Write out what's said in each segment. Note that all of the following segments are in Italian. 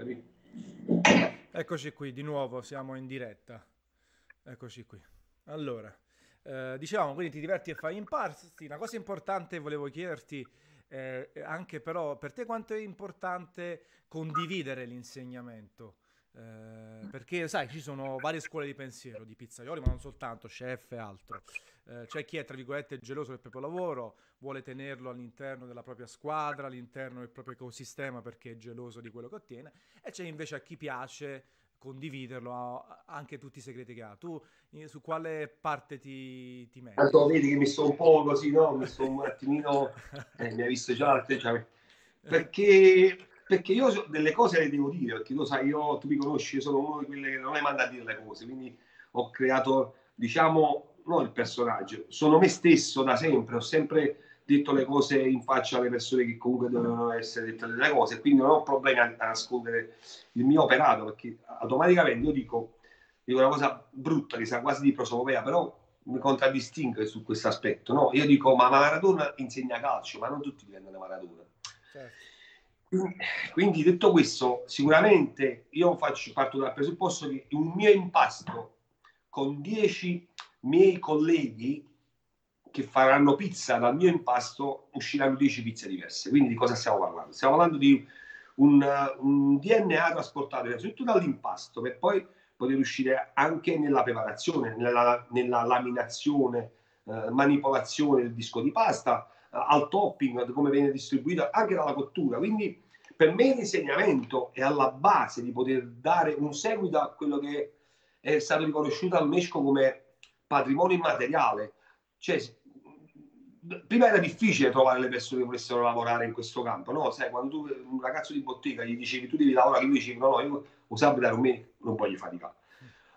capito? Eccoci qui, di nuovo siamo in diretta. Eccoci qui. Allora, eh, dicevamo, quindi ti diverti e fai imparti. Una cosa importante volevo chiederti, eh, anche però, per te quanto è importante condividere l'insegnamento? Eh, perché sai, ci sono varie scuole di pensiero di pizzaioli, ma non soltanto, chef e altro. Eh, c'è chi è, tra virgolette, geloso del proprio lavoro, vuole tenerlo all'interno della propria squadra, all'interno del proprio ecosistema perché è geloso di quello che ottiene, e c'è invece a chi piace condividerlo, anche tutti i segreti che ha. Tu su quale parte ti, ti metti? Tanto vedi che mi sto un po' così, no? Mi sto un attimino... Eh, mi hai visto già l'atteggiamento. Perché perché io delle cose le devo dire, perché tu sai, io, tu mi conosci, io sono uno di quelli che non è manda a dire le cose, quindi ho creato, diciamo, non il personaggio, sono me stesso da sempre, ho sempre detto le cose in faccia alle persone che comunque dovevano essere dette delle cose, quindi non ho problemi a, a nascondere il mio operato, perché automaticamente io dico, dico una cosa brutta che sa quasi di prosopopea, però mi contraddistingue su questo aspetto, no? Io dico, ma Maradona insegna calcio, ma non tutti diventano Maradona. Certo quindi detto questo, sicuramente io faccio, parto dal presupposto che un mio impasto con 10 miei colleghi che faranno pizza dal mio impasto usciranno 10 pizze diverse. Quindi di cosa stiamo parlando? Stiamo parlando di un, un DNA trasportato innanzitutto dall'impasto per poi poter uscire anche nella preparazione, nella, nella laminazione, eh, manipolazione del disco di pasta, al topping, come viene distribuito, anche dalla cottura. Quindi per me l'insegnamento è alla base di poter dare un seguito a quello che è stato riconosciuto al Mesco come patrimonio immateriale. Cioè, prima era difficile trovare le persone che volessero lavorare in questo campo, no? Sai, quando tu, un ragazzo di bottega, gli dicevi tu devi lavorare, lui diceva no, no, io usavo da me, non voglio faticare.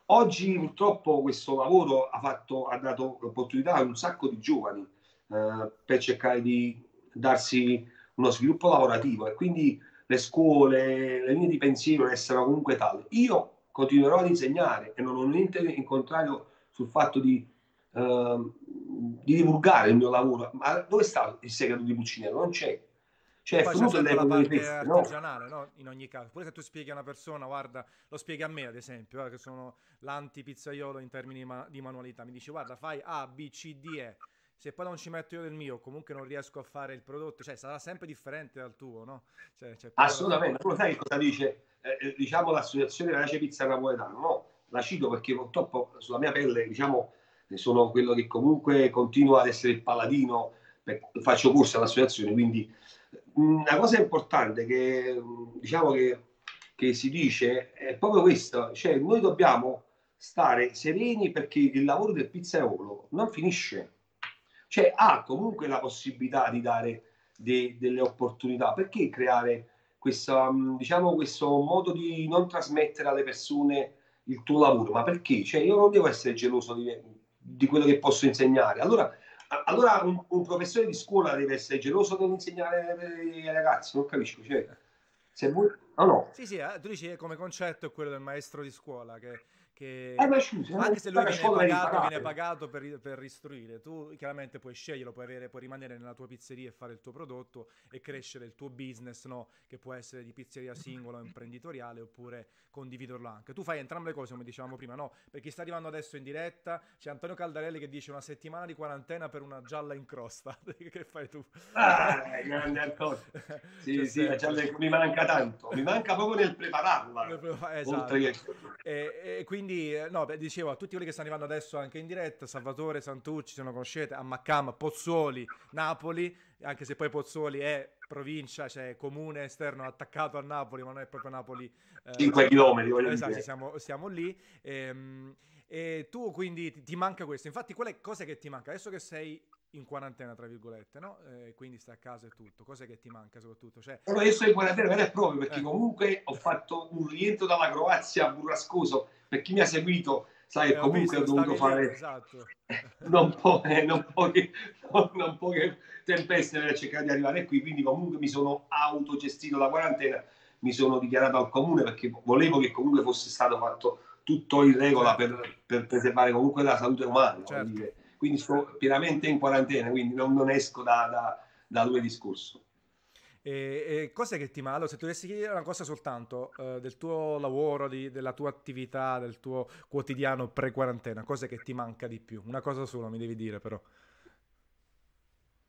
Oggi purtroppo questo lavoro ha, fatto, ha dato l'opportunità a un sacco di giovani eh, per cercare di darsi uno sviluppo lavorativo e quindi le scuole, le linee di pensiero essere comunque tali. Io continuerò ad insegnare e non ho niente in contrario sul fatto di, eh, di divulgare il mio lavoro, ma dove sta il segreto di Puccinello? Non c'è. Cioè, è finito la parte artigianale, no? no? In ogni caso, pure se tu spieghi a una persona, guarda, lo spieghi a me ad esempio, eh, che sono l'anti-pizzaiolo in termini di manualità, mi dici guarda, fai A, B, C, D, E se poi non ci metto io del mio, comunque non riesco a fare il prodotto, cioè sarà sempre differente dal tuo, no? Cioè, Assolutamente, tu sai cosa dice, eh, eh, diciamo, l'associazione Verace Pizza Napoletano, no? La cito perché purtroppo sulla mia pelle, diciamo, sono quello che comunque continua ad essere il paladino, faccio corso all'associazione, quindi mm, una cosa importante che, mm, diciamo, che, che si dice è proprio questo, cioè noi dobbiamo stare sereni perché il lavoro del pizzaiolo non finisce cioè ha comunque la possibilità di dare de- delle opportunità. Perché creare questa, mm, diciamo, questo modo di non trasmettere alle persone il tuo lavoro? Ma perché? Cioè, io non devo essere geloso di, di quello che posso insegnare. Allora, allora un, un, professore di scuola deve essere geloso nell'insegnare ai ragazzi, non capisco. Cioè, se vuoi... No, no. Sì, sì, eh, tu dici come concetto è quello del maestro di scuola, che che eh, scusa, anche se lui viene pagato, viene pagato, per, per istruire, tu chiaramente puoi sceglierlo, puoi, avere, puoi, rimanere nella tua pizzeria e fare il tuo prodotto e crescere il tuo business, no? che può essere di pizzeria singola o imprenditoriale oppure condividerlo anche. Tu fai entrambe le cose come dicevamo prima, no? Per chi sta arrivando adesso in diretta c'è Antonio Caldarelli che dice una settimana di quarantena per una gialla in crosta. che fai tu? Ah, grande Antonio. Sì, sì, mi manca tanto, mi manca proprio nel prepararla. Esatto. Che... E, e quindi quindi, eh, no, beh, dicevo a tutti quelli che stanno arrivando adesso anche in diretta, Salvatore Santucci, se non conoscete, Ammacam, Pozzoli, Napoli, anche se poi Pozzoli è provincia, cioè comune esterno attaccato a Napoli, ma non è proprio Napoli. Eh, 5 km, voglio esatto, dire. Siamo, siamo lì. Ehm, e tu quindi ti, ti manca questo. Infatti, qual è cosa che ti manca? Adesso che sei in quarantena, tra virgolette, no? Eh, quindi stai a casa e tutto. Cos'è che ti manca soprattutto? Cioè... Sto in quarantena vera e propria perché eh. comunque ho fatto un rientro dalla Croazia burrascoso. Per chi mi ha seguito, sai, eh, comunque ho, visto, ho dovuto fare esatto. non, poche, non, poche, non poche tempeste per cercare di arrivare qui. Quindi comunque mi sono autogestito la quarantena, mi sono dichiarato al comune perché volevo che comunque fosse stato fatto tutto in regola certo. per, per preservare comunque la salute umana. Certo quindi sto pienamente in quarantena, quindi non, non esco da, da, da due discorso. E, e cos'è che ti manca? Allora, se tu dovessi chiedere una cosa soltanto uh, del tuo lavoro, di, della tua attività, del tuo quotidiano pre-quarantena, cos'è che ti manca di più? Una cosa sola mi devi dire però.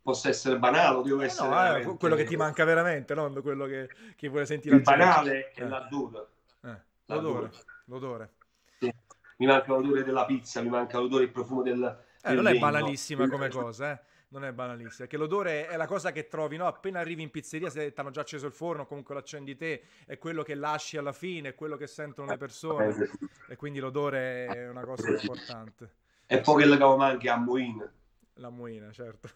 Posso essere banale, devo eh essere... No, veramente... quello che ti manca veramente, non quello che, che vuole sentire. Il banale è eh. l'odore. Eh. L'odore. l'odore. Sì. Mi manca l'odore della pizza, mi manca l'odore, il profumo del... Eh, non è banalissima come cosa, eh non è banalissima, che l'odore è la cosa che trovi, no? Appena arrivi in pizzeria, se ti hanno già acceso il forno, comunque lo accendi te, è quello che lasci alla fine, è quello che sentono le persone, eh, e quindi l'odore è una cosa importante. E poi che legavo anche a Moin. La muina, certo.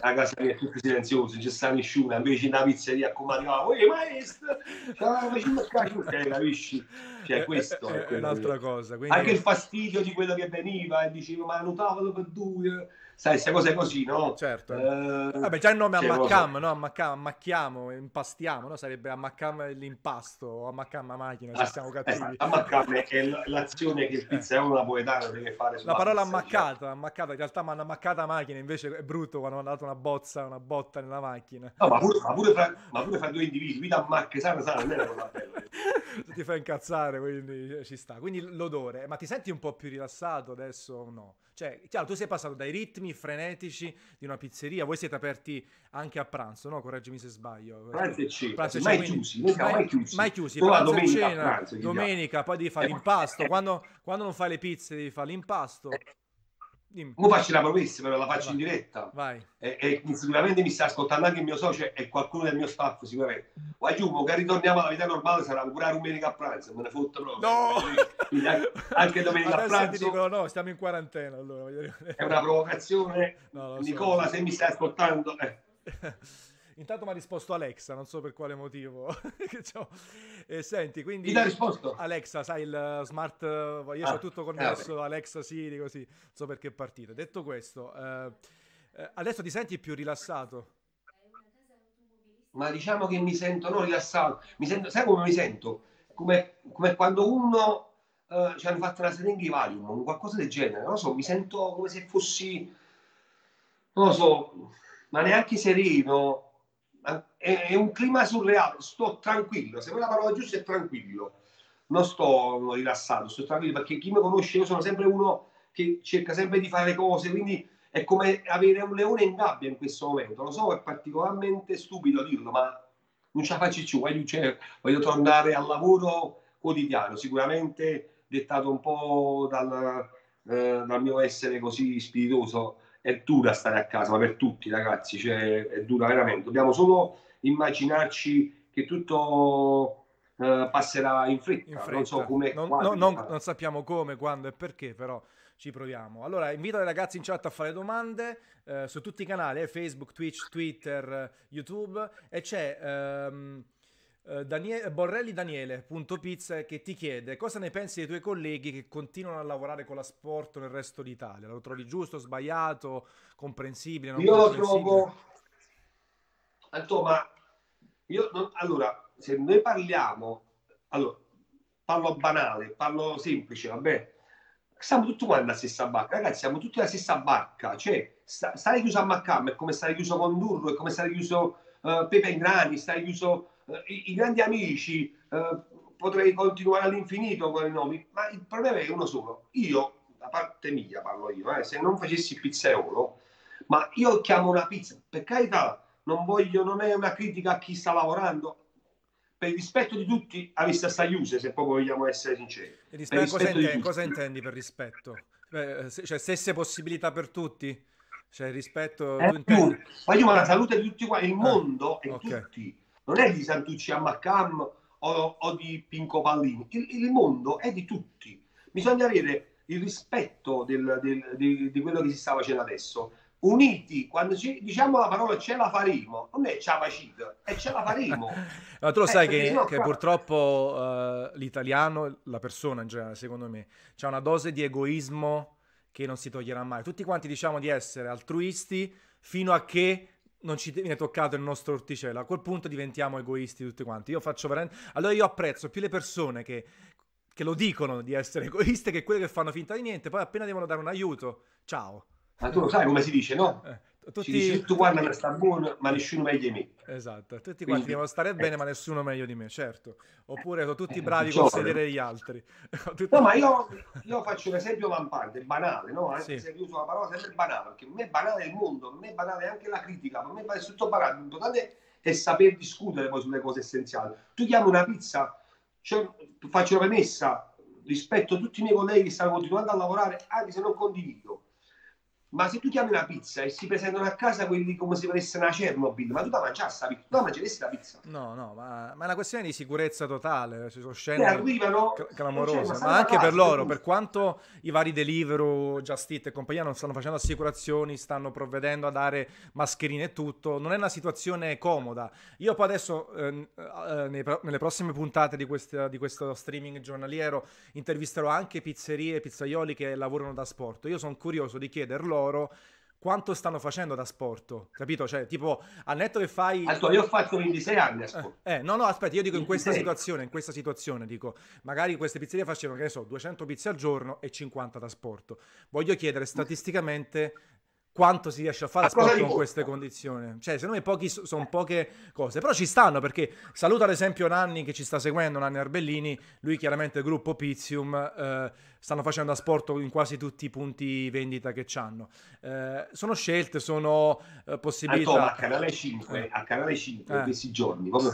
A casa è tutto silenzioso, non c'è sta nessuno, invece in una pizzeria come arrivava, oi maestro, capisci? Cioè questo è, è, è un'altra che... cosa. Quindi... Anche il fastidio di quello che veniva e dicevo, ma hanno tavolo per due sai, queste cose così, no? Certo. Eh, Vabbè, già il nome ammaccam, no? Ammacchiamo, ammacchiamo, impastiamo, no? Sarebbe ammaccam l'impasto o ammacchiamo la macchina, se ah, siamo cattivi. Esatto. Ammaccam è l'azione che il pizzaiolo napoletano deve fare La parola pizza, ammaccata, cioè. ammaccata, in realtà mi hanno ammaccato la macchina, invece è brutto quando hanno dato una bozza, una botta nella macchina. No, ma pure, ma pure, fra, ma pure fra, due individui, da ammacche, sana, sana, non è una cosa bella. ti fa incazzare, quindi ci sta. Quindi l'odore, ma ti senti un po' più rilassato adesso o no? Cioè, chiaro, tu sei passato dai ritmi frenetici di una pizzeria, voi siete aperti anche a pranzo, no? Correggimi se sbaglio. Pranzo e cena, mai, quindi, chiusi, mai, mai chiusi, mai chiusi. Pranzo domenica, e cena, pranzo, domenica, poi devi fare eh, l'impasto. Eh, quando, quando, non fai le pizze devi fare l'impasto. Eh, Dimmi. Mo faccio una promessa, però la faccio Vai. in diretta. Vai. E, e, sicuramente mi sta ascoltando anche il mio socio e qualcuno del mio staff, sicuramente. Ma giù, che ritorniamo alla vita normale, sarà ancora domenica a pranzo, me ne fotto proprio. No! Anche, anche domenica Adesso a pranzo. dico, no, stiamo in quarantena allora. È una provocazione. No, Nicola, so. se mi stai ascoltando... Eh. Intanto mi ha risposto Alexa, non so per quale motivo. e senti, quindi... Chi ti ha risposto? Alexa, sai, il smart... Io ah, ho tutto connesso, eh, Alexa Siri, così. Non so perché è partita. Detto questo, eh, eh, adesso ti senti più rilassato? Ma diciamo che mi sento non rilassato. Mi sento, sai come mi sento? Come, come quando uno... Uh, ci hanno fatto una serenga di Valium, qualcosa del genere, non lo so, mi sento come se fossi, non lo so, ma neanche sereno, è, un clima surreale, sto tranquillo, se vuoi la parola giusta è tranquillo, non sto rilassato, sto tranquillo perché chi mi conosce io sono sempre uno che cerca sempre di fare cose, quindi è come avere un leone in gabbia in questo momento, lo so, è particolarmente stupido dirlo, ma non ce la faccio più, voglio, cioè, voglio tornare al lavoro quotidiano, sicuramente dettato un po' dal, eh, dal mio essere così spiritoso è dura stare a casa, ma per tutti ragazzi, cioè, è dura veramente. Dobbiamo solo immaginarci che tutto uh, passerà in fretta. in fretta. Non so come. Non, no, non, non, sappiamo come, quando e perché, però ci proviamo. Allora, invito i ragazzi in chat a fare domande eh, su tutti i canali, eh, Facebook, Twitch, Twitter, YouTube, e c'è... Ehm, eh, Daniele, Borrelli Daniele.pizza che ti chiede cosa ne pensi dei tuoi colleghi che continuano a lavorare con la sport nel resto d'Italia. Lo trovi giusto, sbagliato, comprensibile? io lo trovo. Insomma, io non... allora, se noi parliamo, allora, parlo banale, parlo semplice, vabbè, siamo tutti quanti nella stessa barca, ragazzi, siamo tutti nella stessa barca, cioè stare chiuso a Maccam è come stare chiuso con Durro, è come stare chiuso uh, Pepe Ingrani, stare chiuso i, i grandi amici, eh, potrei continuare all'infinito con i nomi, ma il problema è uno solo. Io, da parte mia parlo io, eh, se non facessi il pizzaiolo, ma io chiamo una pizza, per carità, non voglio, non è una critica a chi sta lavorando, per il rispetto di tutti, a vista sta chiuse, se proprio vogliamo essere sinceri. Rispetto, cosa, intendi, cosa, intendi per rispetto? Beh, cioè, stesse possibilità per tutti? Cioè, rispetto... Eh, intendi... Ma io, ma la salute di tutti qua, il ah, mondo è okay. tutti non è di Santucci a Maccam o, o, di Pinco Pallini, il, il, mondo è di tutti. Bisogna avere il rispetto del, del, di, di, quello che si sta facendo adesso. Uniti, quando ci, diciamo la parola ce la faremo, non è ce la facite, è ce la faremo. Ma tu lo eh, sai che, no, che purtroppo uh, l'italiano, la persona in generale, secondo me, c'è una dose di egoismo che non si toglierà mai. Tutti quanti diciamo di essere altruisti fino a che non ci viene toccato il nostro orticello. A quel punto diventiamo egoisti tutti quanti. Io faccio veramente. Allora io apprezzo più le persone che, che lo dicono di essere egoiste che quelle che fanno finta di niente. Poi appena devono dare un aiuto, ciao. Ma tu lo sai come si dice, no? Eh. Tutti... Dice, tu guarda che sta buono, ma nessuno meglio di me. Esatto, tutti Quindi... quanti devono stare bene, ma nessuno meglio di me, certo. Oppure sono tutti bravi con sedere gli altri. tutti... No, ma io, io, faccio un esempio lampante, banale, no? Anche sì. se uso la parola sempre banale, perché per me è banale il mondo, per me è banale anche la critica, per me è tutto banale. L'importante è saper discutere poi sulle cose essenziali. Tu chiami una pizza, cioè, faccio una premessa, rispetto tutti i miei colleghi che stanno continuando a lavorare, anche se non condivido ma se tu chiami una pizza e si presentano a casa quelli come se fosse una Chernobyl, ma tu da mangiare sta pizza? Tu la mangeresti la pizza? No, no, ma, ma, è una questione di sicurezza totale. Ci sono scene arrivano, clamorose. Cioè, ma, ma anche per loro, per quanto i vari Deliveroo, Just Eat e compagnia non stanno facendo assicurazioni, stanno provvedendo a dare mascherine e tutto, non è una situazione comoda. Io poi adesso, eh, eh, nei, nelle prossime puntate di, questa, di questo streaming giornaliero, intervisterò anche pizzerie e pizzaioli che lavorano da sport. Io sono curioso di chiederlo loro quanto stanno facendo da sport, capito? Cioè, tipo, al netto che fai... Allora, io ho fatto 26 anni a sport. Eh, eh, no, no, aspetta, io dico in questa situazione, in questa situazione, dico, magari queste pizzerie facevano, che ne so, 200 pizze al giorno e 50 da sport. Voglio chiedere statisticamente quanto si riesce a fare a sport con queste condizioni. Cioè, secondo me pochi, sono poche cose, però ci stanno perché saluto ad esempio Nanni che ci sta seguendo, Nanni Arbellini, lui chiaramente il gruppo Pizium, eh, stanno facendo a sport in quasi tutti i punti vendita che hanno. Eh, sono scelte, sono eh, possibilità... Antonio, a Canale 5, a Canale 5 in questi giorni, proprio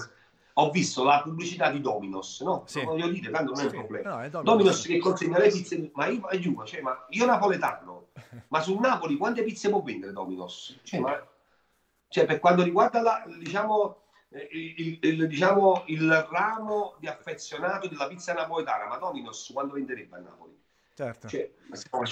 ho visto la pubblicità di Dominos, no? Sì. Non voglio dire, tanto non è un problema. No, è Dominos. Dominos. che consegna le pizze, ma io aiuto, cioè, ma io napoletano, ma sul Napoli quante pizze può vendere Dominos? Cioè, ma, cioè per quanto riguarda la, diciamo, eh, il, il, diciamo, il ramo di affezionato della pizza napoletana, ma Dominos quando venderebbe a Napoli? Certo. Cioè,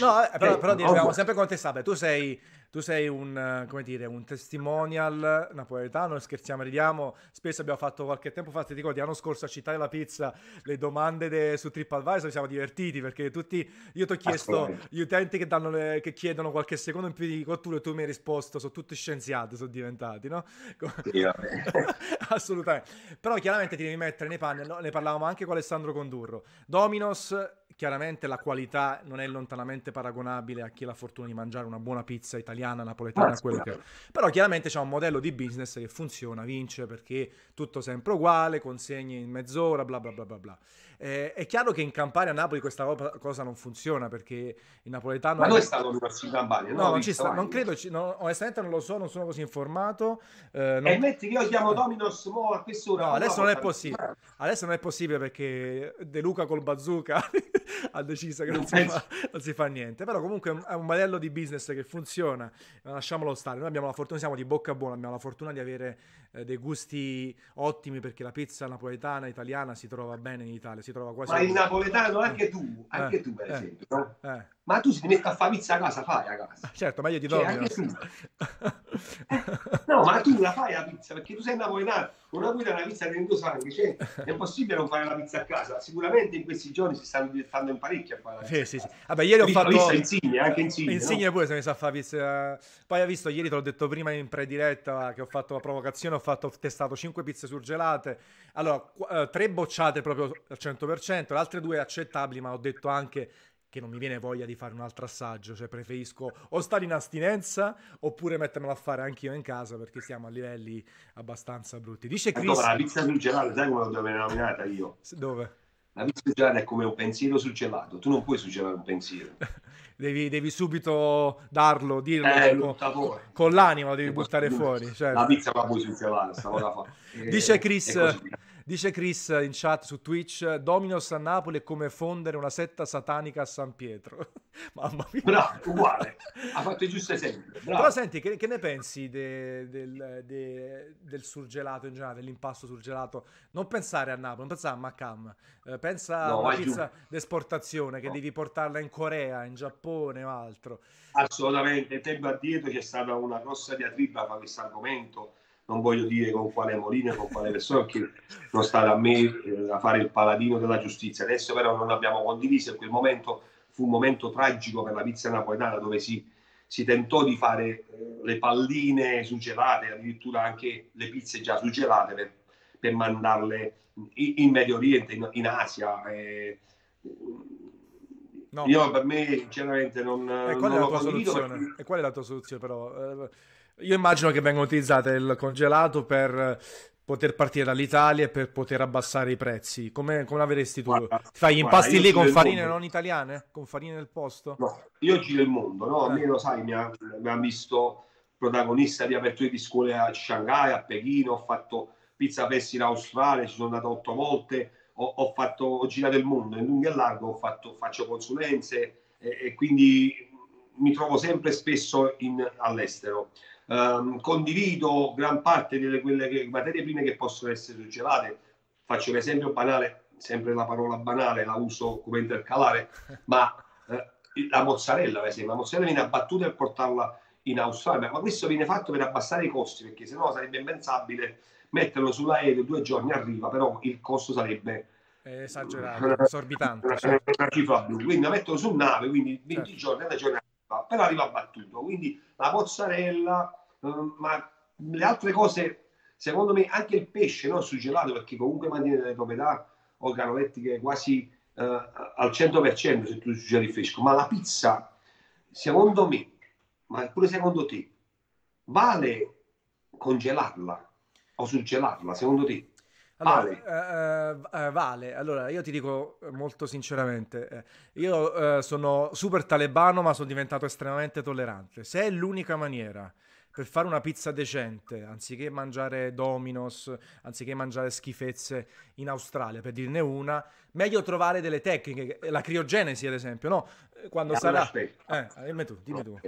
no, eh, però, però diciamo sempre contestabile. Tu sei tu sei un, come dire, un testimonial napoletano, scherziamo, ridiamo, spesso abbiamo fatto qualche tempo fa, ti ricordi, l'anno scorso a Città della Pizza, le domande de, su TripAdvisor, siamo divertiti perché tutti, io ti ho chiesto, gli utenti che, le, che, chiedono qualche secondo in più di cottura e tu mi hai risposto, sono tutti scienziati, sono diventati, no? Sì, Assolutamente. Però chiaramente ti devi mettere nei panni, no? ne parlavamo anche con Alessandro Condurro. Dominos chiaramente la qualità non è lontanamente paragonabile a chi ha la fortuna di mangiare una buona pizza italiana, napoletana, quello che è. Però chiaramente c'è un modello di business che funziona, vince perché tutto sempre uguale, consegne in mezz'ora, bla bla bla bla bla. Eh, è chiaro che in Campania a Napoli questa cosa non funziona perché il napoletano. Ma è... è stato in Campania? No, non, ci sta, non credo, no, onestamente non lo so, non sono così informato. Eh, non... E metti che io chiamo Dominos mo a quest'ora. No, adesso non è possibile. Adesso non è possibile perché De Luca col bazooka ha deciso che non si, fa, non si, fa, niente. Però comunque è un modello di business che funziona. Lasciamolo stare. Noi abbiamo la fortuna, siamo di bocca buona, abbiamo la fortuna di avere eh, dei gusti ottimi perché la pizza napoletana italiana si trova bene in Italia. Si trova quasi ma il napoletano anche tu, anche eh, tu per eh, esempio, no? Eh. Ma tu se ti metti a fare pizza a casa, fai a casa. Certo, ma io ti do. Cioè, no, ma tu la fai la pizza perché tu sei napoletano, una guida una pizza dentro sangue, cioè, è impossibile non fare la pizza a casa. Sicuramente in questi giorni si stanno diventando in parecchio a fare la pizza. Sì, sì, sì. Vabbè, ieri ho fatto pizza Insigne, anche Insigne. Insigne no? pure se mi sa fare pizza. Poi hai visto ieri te l'ho detto prima in prediretta che ho fatto la provocazione, ho, fatto, ho testato 5 pizze surgelate. Allora, eh, tre bocciate proprio al 100%, le altre due accettabili, ma ho detto anche che non mi viene voglia di fare un altro assaggio, cioè preferisco o stare in astinenza oppure mettermelo a fare anch'io in casa perché siamo a livelli abbastanza brutti. Dice Chris... Allora, la pizza sul gelato, sai come l'avevo nominata io? Dove? La pizza sul gelato è come un pensiero sul gelato, tu non puoi suggelare un pensiero. devi, devi, subito darlo, dirlo eh, con, con, l'anima, lo devi buttare fuori. Certo. La pizza la puoi suggelare, stavo da fare. Dice Chris... Dice Chris in chat su Twitch: Dominos a Napoli è come fondere una setta satanica a San Pietro. Mamma mia, bravo, uguale. ha fatto il giusto esempio. Bravo. Però senti, che, che ne pensi de, del, de, del surgelato in generale, dell'impasto surgelato? Non pensare a Napoli, non pensare a Macam, eh, pensa no, a una pizza d'esportazione che no. devi portarla in Corea, in Giappone o altro. Assolutamente, tempo addietro c'è stata una grossa diatriba per questo argomento non voglio dire con quale Molina, con quale persona, perché non sta a me eh, a fare il paladino della giustizia. Adesso però non abbiamo condiviso e quel momento fu un momento tragico per la pizza napoletana dove si, si tentò di fare eh, le palline suggelate, addirittura anche le pizze già suggelate per, per mandarle in, in, Medio Oriente, in, in Asia. Eh, no. Io per me sinceramente non... E qual, non è la tua soluzione? Perché... e qual è la tua soluzione però? Eh, Io immagino che venga utilizzato il congelato per poter partire dall'Italia e per poter abbassare i prezzi. Come, come l'avresti tu? Guarda, fai gli impasti lì con farine non italiane? Con farine del posto? No, io giro il mondo, no? A me lo sai, mi ha, mi ha visto protagonista di aperture di scuole a Shanghai, a Pechino, ho fatto pizza fest in Australia, ci sono andato otto volte, ho, ho, fatto, ho girato il mondo in lungo e largo, ho fatto, faccio consulenze e, e quindi mi trovo sempre spesso in, all'estero. Um, condivido gran parte delle quelle che, materie prime che possono essere surgelate. Faccio un esempio banale, sempre la parola banale la uso come intercalare, ma eh, la mozzarella, per esempio, la mozzarella viene abbattuta e portarla in Australia, ma questo viene fatto per abbassare i costi, perché sennò sarebbe impensabile metterlo sull'aereo, due giorni arriva, però il costo sarebbe esagerato, esorbitante. Una, cioè. una cifra blu. Quindi la mettono su nave, quindi 20 certo. giorni, 30 giorni arriva, però arriva abbattuto. Quindi la mozzarella, eh, ma le altre cose, secondo me, anche il pesce non surgelato, perché comunque mantiene delle proprietà organolettiche quasi eh, al 100% se tu surgeli il fresco, ma la pizza, secondo me, ma pure secondo te, vale congelarla o surgelarla, secondo te? Vale. Allora, uh, uh, vale. Allora, io ti dico molto sinceramente, eh, io uh, sono super talebano, ma sono diventato estremamente tollerante. Se è l'unica maniera per fare una pizza decente, anziché mangiare Dominos, anziché mangiare schifezze in Australia, per dirne una, meglio trovare delle tecniche, la criogenesi ad esempio, no? Quando allora, sarà... Eh, dimmi tu, dimmi tu.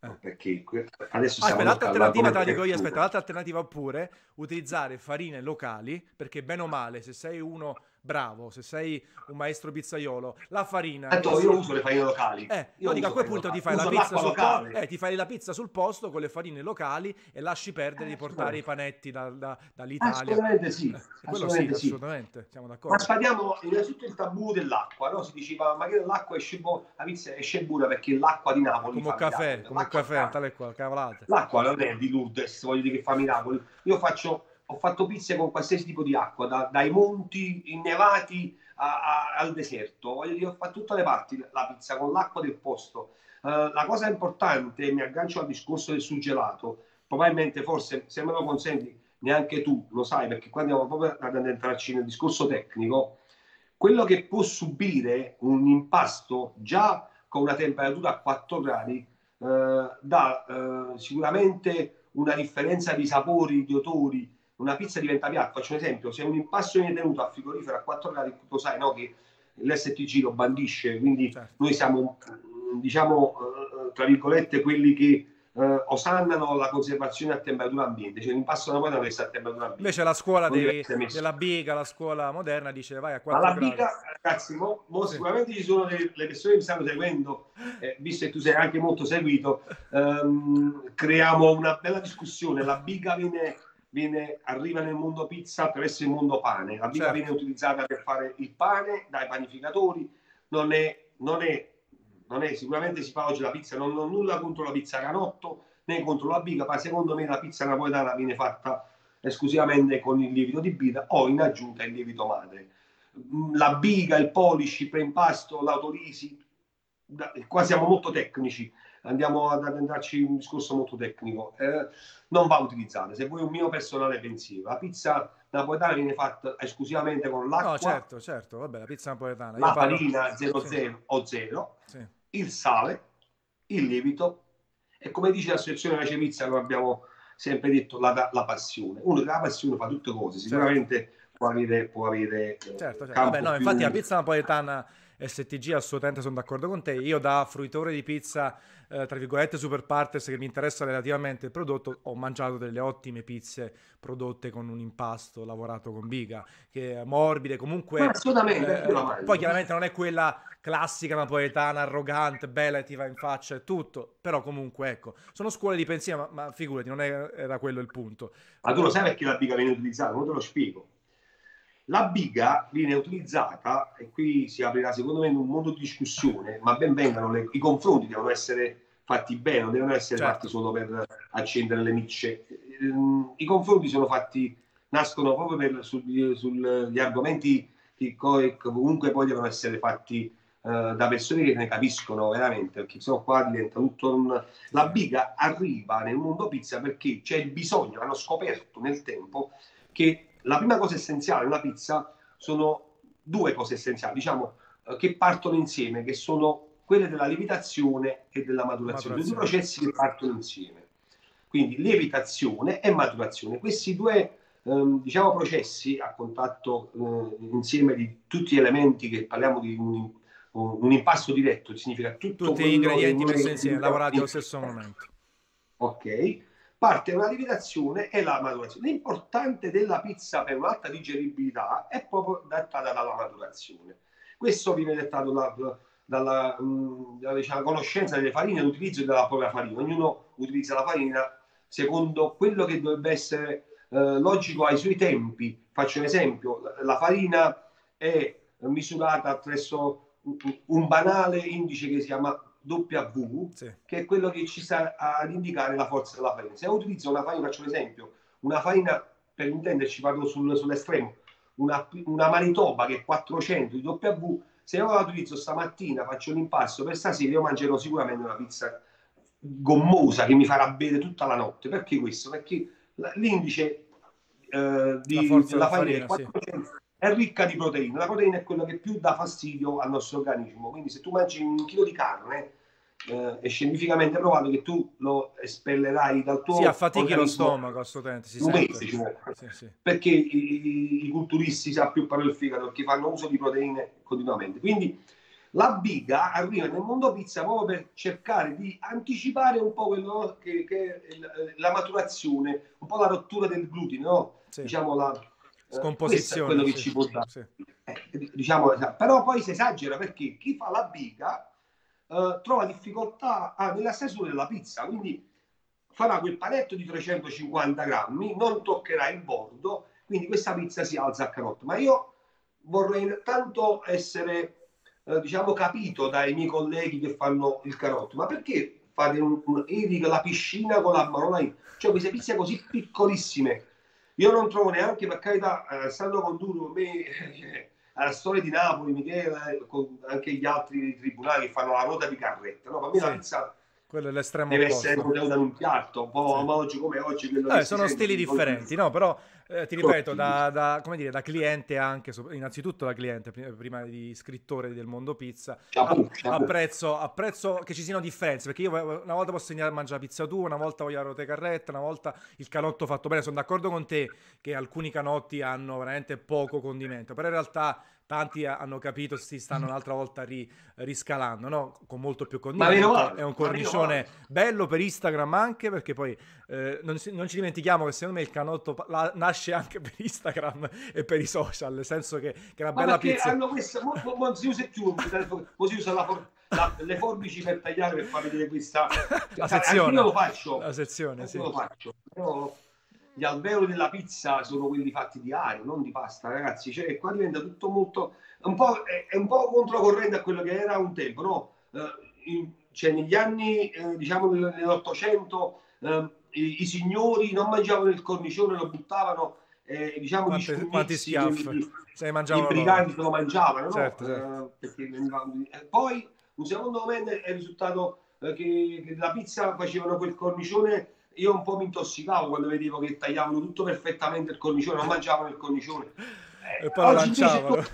Eh. Perché adesso aspetta, l'altra alternativa te la dico io, aspetta, l'altra alternativa oppure utilizzare farine locali, perché bene o male, se sei uno bravo, se sei un maestro pizzaiolo, la farina... Tanto io uso le farine locali. Eh, io dico a quel punto ti fai, la pizza sul po- eh, ti fai la pizza sul posto con le farine locali e lasci perdere eh, di portare i panetti da, da, dall'Italia. Assolutamente sì. Eh, assolutamente sì, assolutamente, siamo d'accordo. Ma spadiamo innanzitutto il tabù dell'acqua, no? Si diceva, ma che l'acqua esce, bo- la pizza esce buona perché l'acqua di Napoli Come caffè, come caffè, tale qua, cavolate. L'acqua non è di Lourdes, voglio dire che fa miracoli. Io faccio ho fatto pizze con qualsiasi tipo di acqua, da, dai monti innevati a, a, al deserto. Voglio ho fatto tutte le parti la pizza con l'acqua del posto. Uh, la cosa importante, mi aggancio al discorso del surgelato, probabilmente forse se me lo consenti neanche tu lo sai perché qua andiamo proprio ad entrarci nel discorso tecnico quello che può subire un impasto già con una temperatura a 4 gradi eh, dà eh, sicuramente una differenza di sapori, di odori una pizza diventa piatta. Faccio un esempio, se un impasto viene tenuto a frigorifero a 4 gradi, tu sai no, che l'STG lo bandisce, quindi certo. noi siamo, diciamo, eh, tra virgolette, quelli che eh, osannano la conservazione a temperatura ambiente, cioè l'impasto da poi deve essere a temperatura ambiente. Invece la scuola dei, della biga, la scuola moderna, dice vai a 4 gradi. Ma la biga, ragazzi, mo, mo sì. sicuramente ci sono le persone che mi stanno seguendo, eh, visto che tu sei anche molto seguito, ehm, creiamo una bella discussione. La biga viene viene, arriva nel mondo pizza attraverso il mondo pane. La biga certo. viene utilizzata per fare il pane dai panificatori, non è, non è, non è sicuramente si fa oggi la pizza, non ho nulla contro la pizza canotto né contro la biga, ma secondo me la pizza napoletana viene fatta esclusivamente con il lievito di bida o in aggiunta il lievito madre. La biga, il polish, il preimpasto, l'autorisi, qua siamo molto tecnici, andiamo ad addentrarci in un discorso molto tecnico, eh, non va utilizzata. Se vuoi un mio personale pensiero, la pizza napoletana viene fatta esclusivamente con l'acqua. No, certo, certo, vabbè, la pizza napoletana. La farina 00 sì. o 0, sì. il sale, il lievito e come dice l'associazione Race Pizza, come abbiamo sempre detto, la, la passione. Uno che ha la passione fa tutte cose, sicuramente certo. può avere... Può avere eh, certo, certo. Vabbè, no, infatti la pizza napoletana STG assolutamente sono d'accordo con te. Io da fruitore di pizza, eh, tra virgolette, super partes che mi interessa relativamente il prodotto, ho mangiato delle ottime pizze prodotte con un impasto lavorato con biga, che è morbide, comunque... assolutamente, eh, poi chiaramente non è quella classica napoletana, arrogante, bella e ti va in faccia e tutto, però comunque ecco, sono scuole di pensiero, ma, ma figurati, non è, era quello il punto. Ma tu lo sai perché la biga viene utilizzata? Non te lo spiego la biga viene utilizzata, e qui si aprirà secondo me un mondo di discussione, ma ben vengano, le, i confronti devono essere fatti bene, non devono essere certo. fatti solo per accendere le micce. Ehm, I confronti sono fatti, nascono proprio per, sugli, sugli argomenti che comunque poi devono essere fatti eh, da persone che ne capiscono veramente, perché sennò qua diventa tutto un... La biga arriva nel mondo pizza perché c'è il bisogno, hanno scoperto nel tempo che la prima cosa essenziale una pizza sono due cose essenziali, diciamo, eh, che partono insieme, che sono quelle della lievitazione e della maturazione, maturazione. due processi che partono insieme. Quindi lievitazione e maturazione. Questi due ehm, diciamo, processi a contatto eh, insieme di tutti gli elementi che parliamo di un, un impasto diretto, significa tutto tutti gli ingredienti messi insieme, lavorati allo stesso momento. Ok, parte una lievitazione e la maturazione. L'importante della pizza per un'alta digeribilità è proprio dettata dalla maturazione. Questo viene dettato da, dalla, dalla diciamo, conoscenza delle farine l'utilizzo della propria farina. Ognuno utilizza la farina secondo quello che dovrebbe essere eh, logico ai suoi tempi. Faccio un esempio, la farina è misurata attraverso un banale indice che si chiama W, sì. che è quello che ci sta ad indicare la forza della farina. Se utilizzo una farina, faccio un esempio, una farina, per intenderci, vado sul, sull'estremo, una, una Manitoba che è 400 di W, se io la utilizzo stamattina, faccio un impasto per stasera, io mangerò sicuramente una pizza gommosa che mi farà bere tutta la notte. Perché questo? Perché l'indice eh, di, la della farina, farina 400, sì. è ricca di proteine. La proteina è quello che più dà fastidio al nostro organismo. Quindi se tu mangi un chilo di carne, eh, è scientificamente provato che tu lo espellerai dal tuo sì, affatichi lo stomaco assolutamente si mese, cioè, sì, sì. perché i, i, culturisti sa più per il fegato perché fanno uso di proteine continuamente quindi la biga arriva nel mondo pizza proprio per cercare di anticipare un po' quello che, che è la maturazione un po' la rottura del glutine no? sì. diciamo la eh, scomposizione quello che ci può dare eh, diciamo, però poi si esagera perché chi fa la biga eh, trova difficoltà ah, nella stesura della pizza, quindi farà quel panetto di 350 grammi, non toccherà il bordo, quindi questa pizza si alza a carotto. Ma io vorrei tanto essere, eh, diciamo, capito dai miei colleghi che fanno il carotto, ma perché fate un, un, la piscina con la marona? Cioè queste pizze così piccolissime. Io non trovo neanche, per carità, eh, stando con duro, me... Eh, alla storia di Napoli, Michele, con anche gli altri tribunali che fanno la ruota di carretta. No? Per me sì. la pizza quello è l'estremo deve opposto. essere contenuta in un piatto, un po' sì. oggi come oggi. Eh, sono stili differenti, no? Però eh, ti ripeto, da, da, come dire, da cliente anche, innanzitutto da cliente, prima di scrittore del mondo pizza, apprezzo, apprezzo, che ci siano differenze, perché io una volta posso insegnare a mangiare pizza tua, una volta voglio la rote carretta, una volta il canotto fatto bene. Sono d'accordo con te che alcuni canotti hanno veramente poco condimento, però in realtà tanti hanno capito, si stanno un'altra volta ri, riscalando, no? con molto più condimento. È un cornicione bello per Instagram anche, perché poi eh, non, non, ci dimentichiamo che secondo me il canotto la, nasce anche per Instagram e per i social, nel senso che, che una bella pizza. Hanno questa, mo, mo, mo, si usa più, così usa la, for, la, le forbici per tagliare per far vedere questa... La sezione. Io lo faccio. La sezione, sì. lo faccio. Però gli alveoli della pizza sono quelli fatti di aria, non di pasta, ragazzi. Cioè, qua diventa tutto molto. Un po', è, è un po' controcorrente a quello che era un tempo, no? Eh, in, cioè, negli anni, eh, diciamo, nell'Ottocento, eh, i, i, signori non mangiavano il cornicione, lo buttavano. Eh, diciamo quanti, gli quanti schiaffi se i briganti lo mangiavano certo, no? certo. Eh, perché, eh, poi un secondo momento è risultato che, che la pizza facevano quel cornicione io un po' mi intossicavo quando vedevo che tagliavano tutto perfettamente il cornicione, non mangiavano il cornicione. Eh, e poi lo lanciavano.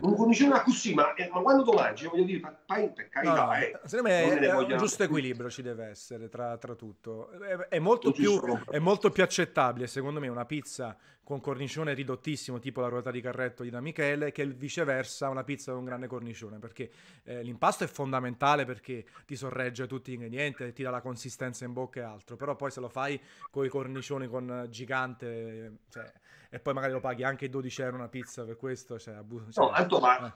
Un, un cornicione così, ma, eh, ma, quando tu mangi, voglio dire, fai per carità, no, eh, secondo me è, un giusto equilibrio ci deve essere tra, tra tutto. È, è, molto più, è molto più accettabile, secondo me, una pizza con cornicione ridottissimo, tipo la ruota di carretto di da Michele, che viceversa una pizza con grande cornicione, perché eh, l'impasto è fondamentale perché ti sorregge tutti gli ingredienti, ti dà la consistenza in bocca e altro, però poi se lo fai con i cornicioni con gigante, cioè, e poi magari lo paghi anche 12 euro una pizza per questo, cioè, abuso. Cioè, no, Anto, ma eh.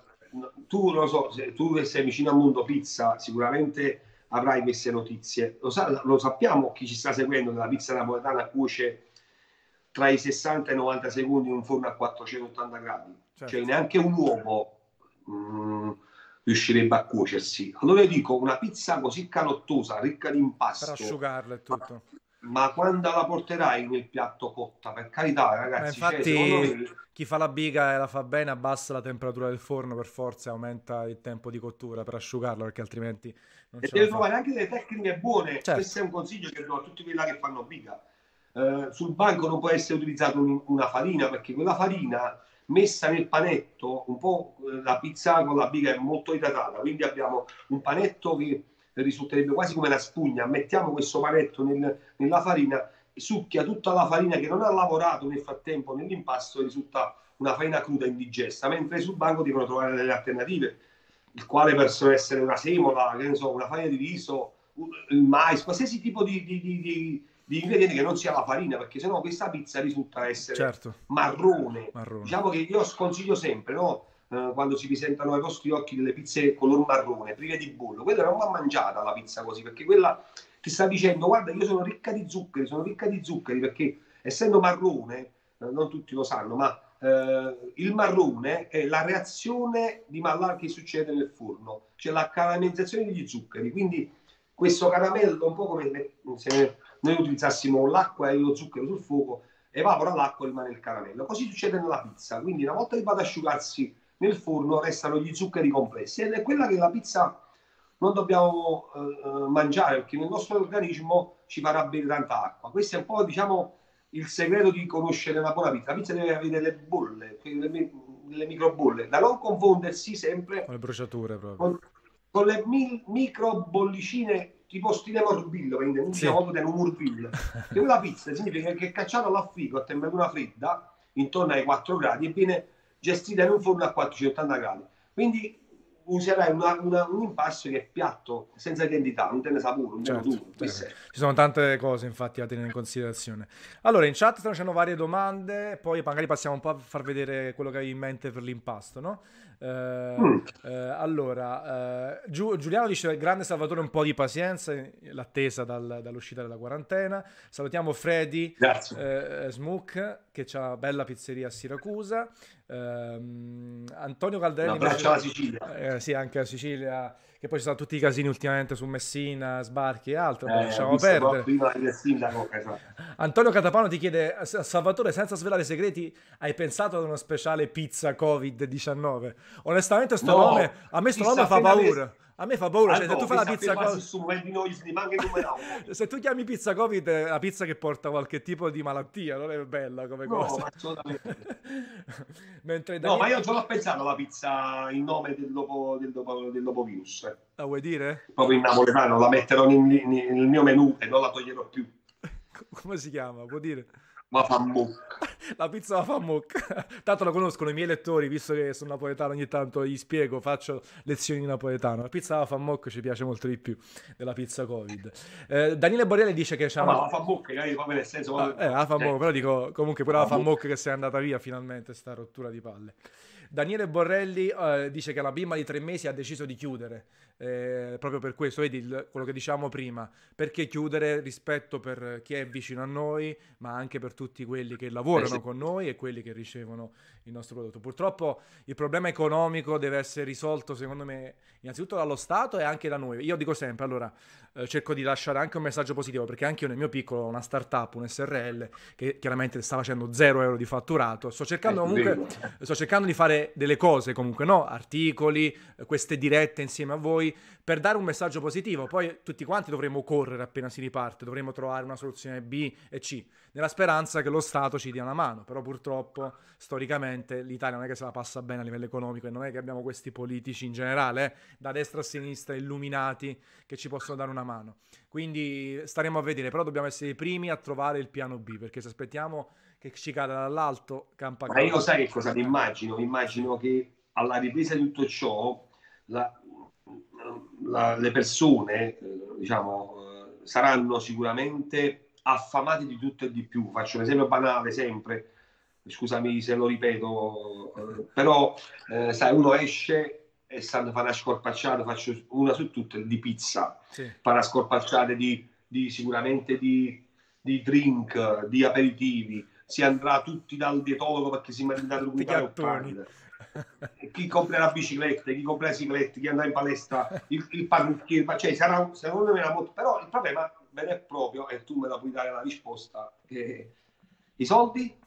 tu lo so, se tu che sei vicino al mondo pizza, sicuramente avrai queste notizie. Lo, sa- lo sappiamo chi ci sta seguendo che la pizza napoletana cuoce tra i 60 e i 90 secondi in un forno a 480 gradi. Certo. Cioè neanche un uovo mh, mm, riuscirebbe a cuocersi. Allora io dico, una pizza così calottosa, ricca di impasto... Per asciugarla e tutto. ma quando la porterai nel piatto cotta? Per carità, ragazzi. Ma infatti, cioè, me... chi fa la biga e la fa bene abbassa la temperatura del forno per forza aumenta il tempo di cottura per asciugarlo, perché altrimenti non e deve trovare anche delle tecniche buone. Certo. Questo è un consiglio che do a tutti quelli che fanno biga. Eh, sul banco non può essere utilizzata un, una farina perché quella farina messa nel panetto, un po' eh, la pizza con la biga è molto idratata, quindi abbiamo un panetto che risulterebbe quasi come una spugna. Mettiamo questo panetto nel, nella farina, succhia tutta la farina che non ha lavorato nel frattempo nell'impasto e risulta una farina cruda indigesta, mentre sul banco devono trovare delle alternative, il quale possono essere una semola, che ne so, una farina di riso, il mais, qualsiasi tipo di, di, di, di ingredienti che non sia la farina, perché sennò questa pizza risulta essere certo. marrone. marrone. Diciamo che io sconsiglio sempre, no? Eh, quando si presentano ai vostri occhi delle pizze color marrone, prive di bollo, quella non va mangiata la pizza così, perché quella ti sta dicendo guarda io sono ricca di zuccheri, sono ricca di zuccheri, perché essendo marrone, eh, non tutti lo sanno, ma eh, il marrone è la reazione di Maillard che succede nel forno, cioè la caramellizzazione degli zuccheri, quindi questo caramello un po' come se noi utilizzassimo l'acqua e lo zucchero sul fuoco, evapora l'acqua e rimane il caramello. Così succede nella pizza, quindi una volta che va ad asciugarsi nel forno restano gli zuccheri complessi ed è quella che la pizza non dobbiamo eh, mangiare perché nel nostro organismo ci farà bere tanta acqua. Questo è un po' diciamo il segreto di conoscere una buona pizza. La pizza deve avere delle bolle, delle, delle microbolle, da non confondersi sempre con le bruciature proprio. Con, con le mi, micro bollicine tipo stile morbillo, quindi non sì. diciamo un morbillo. Che la pizza significa che è cacciata all'affico a temperatura fredda, intorno ai 4 gradi, e viene gestita in un forno a 480 gradi. Quindi userai una, una, un impasto che è piatto, senza identità, non te ne sapore, non certo, duro. Certo. Ci sono tante cose infatti da tenere in considerazione. Allora, in chat stanno facendo varie domande, poi magari passiamo un po' a far vedere quello che hai in mente per l'impasto, no? Eh, mm. eh, allora, eh, Giu- Giuliano dice: Grande Salvatore, un po' di pazienza, l'attesa dal, dall'uscita della quarantena. Salutiamo Freddy eh, Smook, che ha una bella pizzeria a Siracusa. Ehm, Antonio Calderelli. Un abbraccio alla Sicilia. Eh, sì, anche a Sicilia che poi ci sono tutti i casini ultimamente su Messina, sbarchi e altro, eh, lasciamo perdere. Sindaco, esatto. Antonio Catapano ti chiede, Salvatore, senza svelare i segreti, hai pensato ad uno speciale pizza Covid-19? Onestamente sto no, nome, a me sto nome fa paura. A me fa paura, cioè, se tu fai la pizza Covid... se tu chiami pizza Covid, è la pizza che porta qualche tipo di malattia, non è bella come no, cosa. assolutamente. Mentre Daniele... No, ma io già l'ho pensato la pizza in nome del dopo, del dopo, del dopo virus. La vuoi dire? Proprio in napoletano, la metterò nel, nel mio menù e non la toglierò più. Come si chiama? Può dire? Ma fa mucca. La pizza la fa mucca. Tanto la conoscono i miei lettori, visto che sono napoletano ogni tanto gli spiego, faccio lezioni di napoletano. La pizza la fa mucca ci piace molto di più della pizza Covid. Eh, Daniele Borrelli dice che c'ha... No, ma la fa mucca, proprio nel senso... Ah, eh, la fa mucca, però dico comunque pure la fa mucca che sei andata via finalmente, sta rottura di palle. Daniele Borrelli eh, dice che la bimba di tre mesi ha deciso di chiudere eh, proprio per questo, vedi il, quello che diciamo prima, perché chiudere rispetto per chi è vicino a noi, ma anche per tutti quelli che lavorano eh sì. con noi e quelli che ricevono il nostro prodotto. Purtroppo il problema economico deve essere risolto, secondo me, innanzitutto dallo Stato e anche da noi. Io dico sempre, allora, eh, cerco di lasciare anche un messaggio positivo, perché anche io nel mio piccolo ho una startup, un SRL, che chiaramente sta facendo 0 euro di fatturato. Sto cercando comunque, sto cercando di fare delle cose comunque, no? Articoli, queste dirette insieme a voi, per dare un messaggio positivo. Poi tutti quanti dovremmo correre appena si riparte, dovremmo trovare una soluzione B e C, nella speranza che lo Stato ci dia una mano. Però purtroppo, storicamente, l'Italia non è che se la passa bene a livello economico e non è che abbiamo questi politici in generale, eh, da destra a sinistra, illuminati, che ci possono dare una mano. Quindi staremo a vedere, però dobbiamo essere i primi a trovare il piano B, perché se aspettiamo che ci cada dall'alto, campa Ma io sai che cosa mi immagino? Mi immagino che alla ripresa di tutto ciò la, la, le persone, diciamo, saranno sicuramente affamate di tutto e di più. Faccio un esempio banale sempre, scusami se lo ripeto, eh, però eh, sai, uno esce e stanno fa una scorpacciata, faccio una su tutte di pizza, sì. fa una scorpacciata di, di sicuramente di, di, drink, di aperitivi, si andrà tutti dal dietologo perché si mangia a un chi compra la bicicletta, chi compra la bicicletta, chi andrà in palestra, il, il parrucchiere, cioè sarà, secondo me, molto... però il problema vero e proprio, e tu me la puoi dare la risposta, eh, i soldi?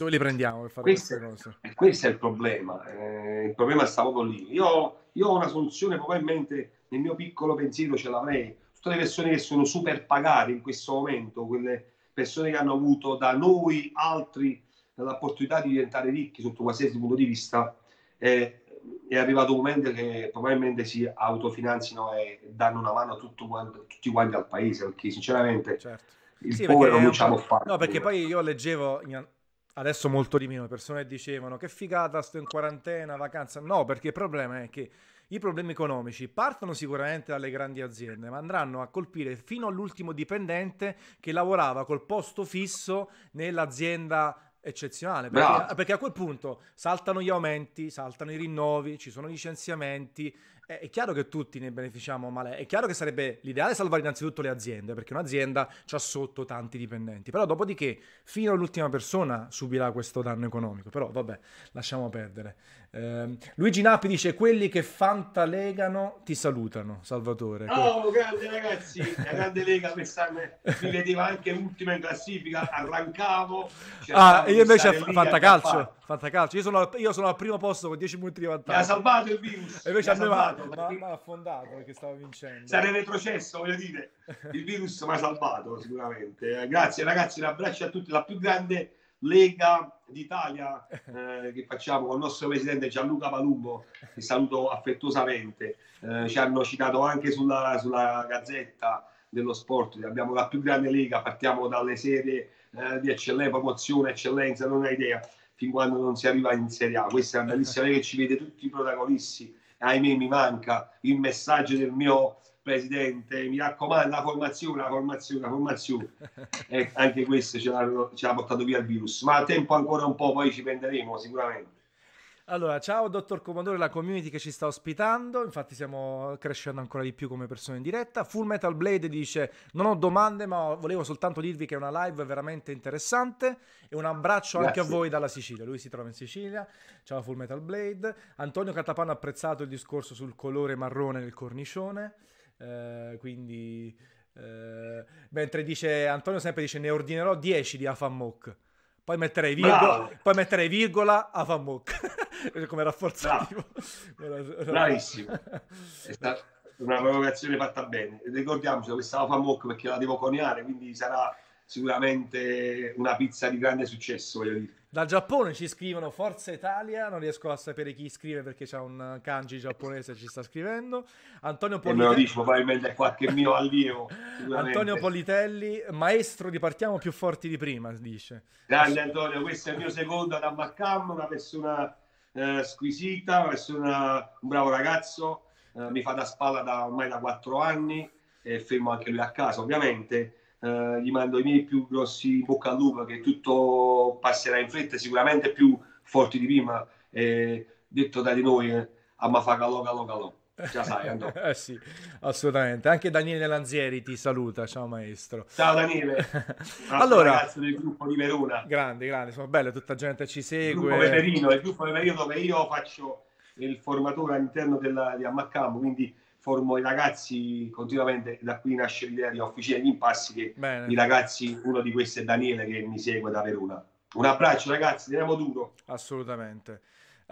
Dove li prendiamo per fare questo, queste cose? Questo è il problema, eh, il problema sta proprio lì. Io, io ho una soluzione, probabilmente nel mio piccolo pensiero ce l'avrei. Tutte le persone che sono super pagate in questo momento, quelle persone che hanno avuto da noi altri l'opportunità di diventare ricchi sotto qualsiasi punto di vista, eh, è arrivato un momento che probabilmente si autofinanzino e danno una mano a tutto, tutti quanti al paese, perché sinceramente certo. il sì, povero non ce la può fare. No, perché poi io leggevo, adesso molto di meno, persone dicevano che figata sto in quarantena, vacanza. No, perché il problema è che i problemi economici partono sicuramente dalle grandi aziende, ma andranno a colpire fino all'ultimo dipendente che lavorava col posto fisso nell'azienda eccezionale perché, perché, a quel punto saltano gli aumenti, saltano i rinnovi, ci sono licenziamenti è chiaro che tutti ne beneficiamo male. È chiaro che sarebbe l'ideale salvare innanzitutto le aziende, perché un'azienda ha sotto tanti dipendenti. Però dopodiché, fino all'ultima persona subirà questo danno economico. Però vabbè, lasciamo perdere. Eh, Luigi Nappi dice: Quelli che fantalegano ti salutano, Salvatore. Oh, grande ragazzi, la grande lega quest'anno mi vedeva anche l'ultima in classifica. Arrancavo. Ah, io invece fantacalcio. Fantacalcio. Io sono, io sono al primo posto con 10 punti di vantaggio. Mi ha salvato il virus. E invece mi ha affondato perché stavo vincendo. Sarei retrocesso, voglio dire. Il virus mi ha salvato sicuramente. Grazie ragazzi, un abbraccio a tutti. La più grande Lega d'Italia eh, che facciamo con il nostro presidente Gianluca Palumbo, che saluto affettuosamente. Eh, ci hanno citato anche sulla, sulla Gazzetta dello Sport. Abbiamo la più grande lega, partiamo dalle serie eh, di eccellenza, promozione, eccellenza, non hai idea fin quando non si arriva in Serie A. Questa è una bellissima lega che ci vede tutti i protagonisti. Ahimè, mi manca il messaggio del mio presidente. Mi raccomando, la formazione, la formazione, la formazione. E anche questo ce l'ha, ce l'ha portato via il virus. Ma a tempo ancora un po', poi ci prenderemo sicuramente. Allora, ciao dottor Comodore, la community che ci sta ospitando, infatti stiamo crescendo ancora di più come persone in diretta. Full Metal Blade dice, non ho domande ma volevo soltanto dirvi che è una live veramente interessante e un abbraccio Grazie. anche a voi dalla Sicilia. Lui si trova in Sicilia, ciao Full Metal Blade. Antonio Catapano ha apprezzato il discorso sul colore marrone del cornicione, eh, quindi... Eh, mentre dice, Antonio sempre dice, ne ordinerò 10 di Afamok. Poi metterei virgola, poi metterei virgola a Famok come rafforzativo. Bravissimo. È stata una provocazione fatta bene. Ricordiamoci questa Famok perché la devo coniare, quindi sarà sicuramente una pizza di grande successo, voglio dire. Dal Giappone ci scrivono Forza Italia, non riesco a sapere chi scrive perché c'è un kanji giapponese che ci sta scrivendo. Antonio Politelli. me lo dico, probabilmente qualche mio allievo. Antonio Politelli, maestro di partiamo più forti di prima, dice. Grande Antonio, questo è il mio secondo ad Ammaccam, una persona eh, squisita, una persona, un bravo ragazzo, eh, mi fa da spalla da ormai da quattro anni, e fermo anche lui a casa ovviamente eh, gli mando i miei più grossi bocca al lupo che tutto passerà in fretta, sicuramente più forti di prima. Eh, detto da di noi, eh, a fa calò, calò, calò. Già sai, Andò. eh sì, assolutamente. Anche Daniele Lanzieri ti saluta. Ciao maestro. Ciao Daniele. allora, ragazzo del gruppo di Verona. Grande, grande, sono bello, tutta gente ci segue. Il gruppo Peperino, il gruppo Peperino dove io faccio il formatore all'interno della, di Ammaccampo, quindi formo i ragazzi continuamente, da qui nasce l'idea di Officina degli Impassi, che Bene. i ragazzi, uno di questi è Daniele che mi segue da Verona. Un abbraccio ragazzi, teniamo duro. Assolutamente.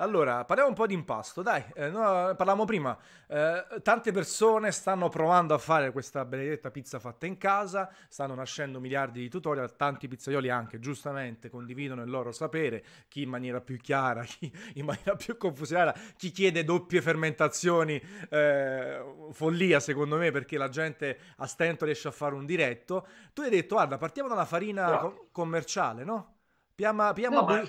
Allora, parliamo un po' di impasto, dai, eh, no, parlavamo prima, eh, tante persone stanno provando a fare questa benedetta pizza fatta in casa, stanno nascendo miliardi di tutorial, tanti pizzaioli anche giustamente condividono il loro sapere, chi in maniera più chiara, chi in maniera più confusionata, chi chiede doppie fermentazioni, eh, follia secondo me perché la gente a stento riesce a fare un diretto. Tu hai detto, guarda, partiamo dalla farina no. co- commerciale, no? Piama, piama no, ma,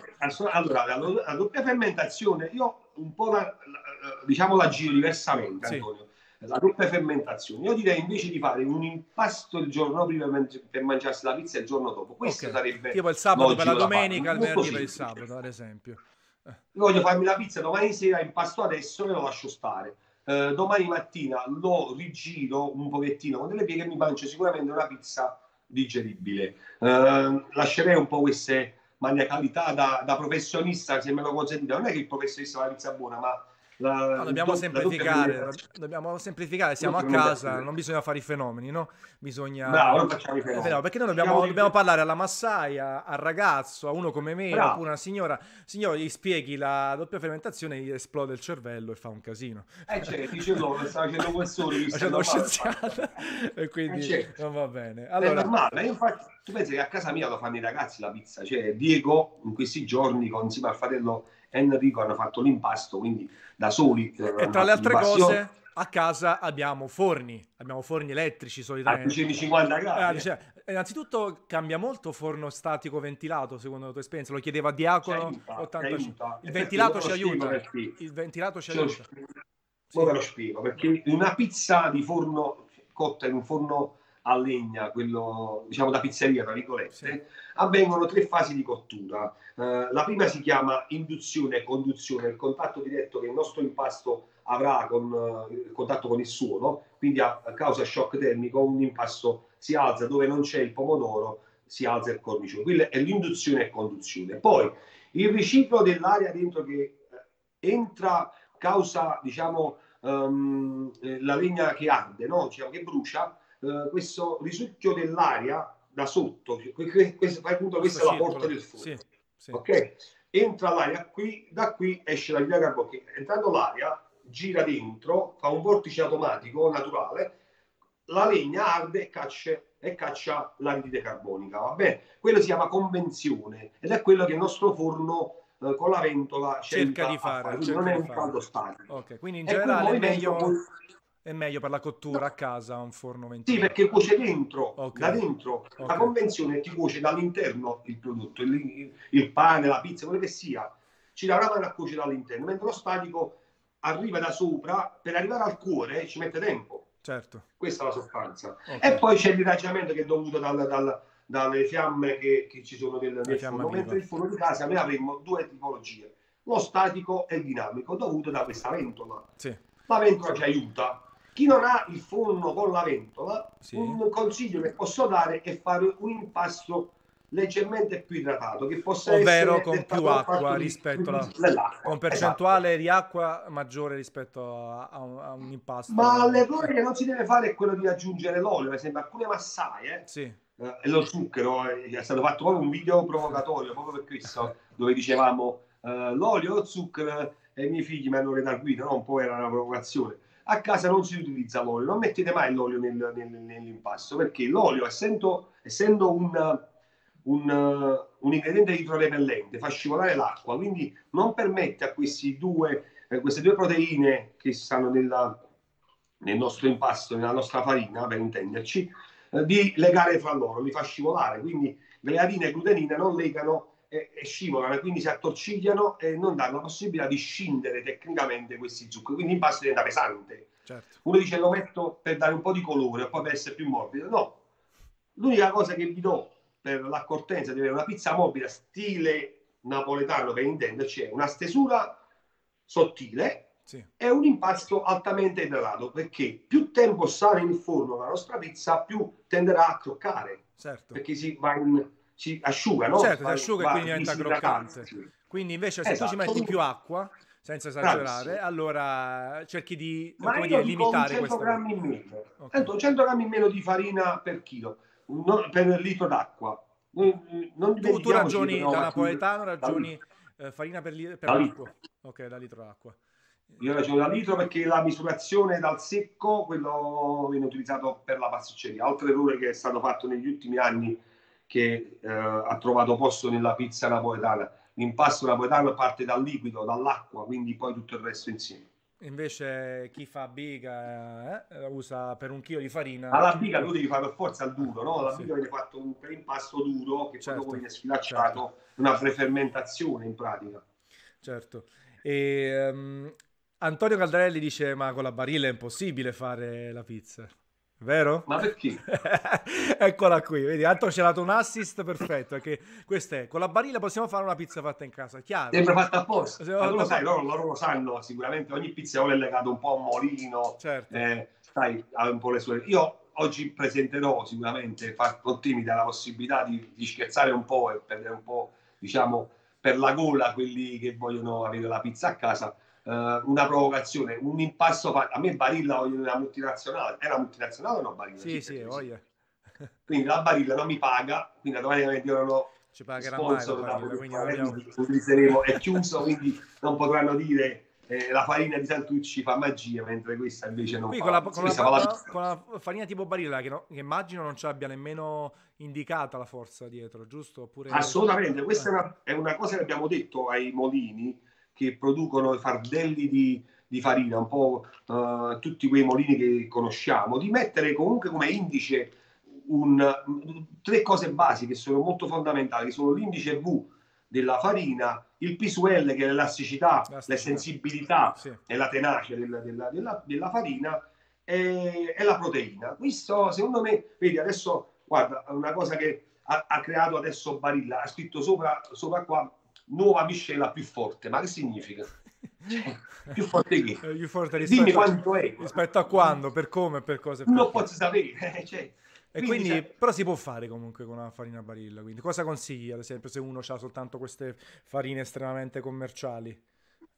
allora, la, la, doppia fermentazione, io un po' la, la, diciamo la giro diversamente, sì. Antonio. La doppia fermentazione, io direi invece di fare un impasto il giorno prima per mangiarsi la pizza il giorno dopo. Questo okay. sarebbe tipo il sabato per la domenica, il venerdì per il sabato, ad esempio. Io voglio farmi la pizza domani sera, impasto adesso e lo lascio stare. Eh, domani mattina lo rigiro un pochettino con delle pieghe e mi mangio sicuramente una pizza digeribile. Eh, lascerei un po' queste maniacalità da, da professionista, se me lo consentite, non è che il professionista pizza buona, ma la, no, dobbiamo, semplificare, dobbiamo semplificare, siamo a casa, non bisogna fare i fenomeni, no? Bisogna... Bravo, non facciamo i fenomeni. Eh, perché noi dobbiamo, dobbiamo parlare alla massaia, al ragazzo, a uno come me, Bravo. oppure una signora. Signora, gli spieghi la doppia fermentazione, gli esplode il cervello e fa un casino. Eh certo, dice loro, sta facendo professore, facendo scienziata, e quindi eh, certo. non va bene. Allora... È normale, infatti, tu pensi che a casa mia lo fanno i ragazzi la pizza, cioè Diego in questi giorni con, insieme al fratello Enrico hanno fatto l'impasto, quindi da soli. Eh, e tra le altre cose, a casa abbiamo forni, abbiamo forni elettrici solitamente. A 250 gradi. Eh, cioè, innanzitutto cambia molto forno statico ventilato, secondo la tua esperienza? Lo chiedeva Diacono aiuta, 85. Il ventilato ci aiuta. Il ventilato ci aiuta. Ora sì. lo spiego, perché una pizza di forno cotta in un forno a legna, quello diciamo da pizzeria, tra virgolette, sì. avvengono tre fasi di cottura. Uh, la prima si chiama induzione e conduzione, il contatto diretto che il nostro impasto avrà con uh, il contatto con il suolo, quindi a, a, causa shock termico un impasto si alza dove non c'è il pomodoro, si alza il cornicione. Quella è l'induzione e conduzione. Poi il riciclo dell'aria dentro che eh, entra causa, diciamo, um, la legna che arde, no? diciamo, che brucia, eh, questo risucchio dell'aria da sotto, questo, appunto, questa è la porta del forno. Sì, sì. Ok? Entra l'aria qui, da qui esce la via carbonica. Entrando l'aria, gira dentro, fa un vortice automatico naturale, la legna arde e caccia, e caccia l'anidride carbonica. Va bene? Quello si chiama convenzione ed è quello che il nostro forno eh, con la ventola cerca di fare. fare. non è un caldo statico. Okay, quindi in generale è meglio... Poi è meglio per la cottura no. a casa un forno ventilato? Sì, perché cuoce dentro, okay. da dentro. Okay. La convenzione ti cuoce dall'interno il prodotto, il, il, pane, la pizza, quello che sia. Ci dà una mano a cuocere dall'interno, mentre lo statico arriva da sopra, per arrivare al cuore ci mette tempo. Certo. Questa è la sostanza. Okay. E poi c'è il diraggiamento che è dovuto dal, dal, dalle fiamme che, che, ci sono nel, nel forno, mentre il forno di casa noi avremmo due tipologie, lo statico e il dinamico, dovuto da questa ventola. Sì. La ventola ci aiuta, chi non ha il forno con la ventola, sì. un consiglio che posso dare è fare un impasto leggermente più idratato, che possa ovvero essere con più acqua rispetto alla con percentuale esatto. di acqua maggiore rispetto a, a, un, a, un, impasto. Ma l'errore che non si deve fare è quello di aggiungere l'olio, per esempio alcune massaie sì. eh, e lo zucchero, eh, è stato fatto proprio un video provocatorio proprio per questo, dove dicevamo eh, l'olio, lo zucchero e i miei figli mi hanno redarguito, no? un po' era una provocazione a casa non si utilizza l'olio, non mettete mai l'olio nel, nel, nell'impasto perché l'olio, essendo, essendo un, un, un, ingrediente idrorepellente, fa scivolare l'acqua, quindi non permette a due, eh, queste due proteine che stanno nella, nel nostro impasto, nella nostra farina, per intenderci, eh, di legare fra loro, li fa scivolare, quindi gliadina e glutenina non legano e, e scivolano e quindi si attorcigliano e non danno la possibilità di scindere tecnicamente questi zuccheri, quindi l'impasto diventa pesante. Certo. Uno dice lo metto per dare un po' di colore poi per essere più morbido. No, l'unica cosa che vi do per l'accortenza di avere una pizza mobile stile napoletano per intenderci è una stesura sottile sì. e un impasto altamente idratato perché più tempo sta in forno la nostra pizza più tenderà a croccare certo. perché si va in si asciuga, no? Certo, si asciuga e quindi diventa croccante. Quindi invece se esatto. tu ci esatto. metti più acqua, senza esagerare, Bravissimo. allora cerchi di Ma come dire, limitare 100 grammi in meno. Okay. 100 grammi in meno di farina per chilo, non, per litro d'acqua. Non tu, tu ragioni da napoletano, ragioni eh, farina per, li- per l'acqua. Ok, da litro d'acqua. Io ragiono da litro perché la misurazione dal secco, quello viene utilizzato per la pasticceria. Altro errore che è stato fatto negli ultimi anni che eh, ha trovato posto nella pizza napoletana. L'impasto napoletano parte dal liquido, dall'acqua, quindi poi tutto il resto insieme. Invece chi fa biga eh, usa per un chilo di farina. Alla biga tu devi fare per forza il duro, no? La sì. biga viene fatto un impasto duro che certo, poi viene sfilacciato, certo. una prefermentazione in pratica. Certo. E, um, Antonio Caldarelli dice: Ma con la barilla è impossibile fare la pizza. Vero? Ma perché? Eccola qui, vedi, Anto ci ha dato un assist perfetto, perché questo è, con la barilla possiamo fare una pizza fatta in casa, chiaro? Sempre fatta apposta, ma tu lo sai, loro, loro, lo sanno, sicuramente ogni pizzeria è legato un po' a un molino, certo. eh, sai, ha un po' le sue... Io oggi presenterò sicuramente, con timida la possibilità di, di scherzare un po' e prendere un po', diciamo, per la gola quelli che vogliono avere la pizza a casa, una provocazione, un impasto fatto. A me Barilla voglio una multinazionale. È una multinazionale o no Barilla? Sì, sì, voglia. Quindi la Barilla non mi paga, quindi io non ho ci pagherà sponsor mai Barilla, quindi abbiamo... utilizzeremo, è chiuso, quindi non potranno dire eh, la farina di Santucci fa magia, mentre questa invece non Qui fa. Con la, con, la, la, con la, farina tipo Barilla, che, no, che, immagino non ci abbia nemmeno indicata la forza dietro, giusto? Oppure... Assolutamente, questa è una, è una, cosa che abbiamo detto ai molini che producono i fardelli di, di farina, un po' uh, tutti quei molini che conosciamo, di mettere comunque come indice un, tre cose basiche che sono molto fondamentali, che sono l'indice V della farina, il P su L che è l'elasticità, la sensibilità sì. e la tenacia della, della, della, della farina e, e, la proteina. Questo secondo me, vedi adesso, guarda, una cosa che ha, ha creato adesso Barilla, ha scritto sopra, sopra qua nuova miscela più forte, ma che significa? Cioè, più forte che? più forte rispetto, Dimmi quanto è. Rispetto a quando, per come, per cose. Non lo posso sapere. Cioè, e quindi, quindi però si può fare comunque con una farina barilla. Quindi cosa consigli, ad esempio, se uno ha soltanto queste farine estremamente commerciali?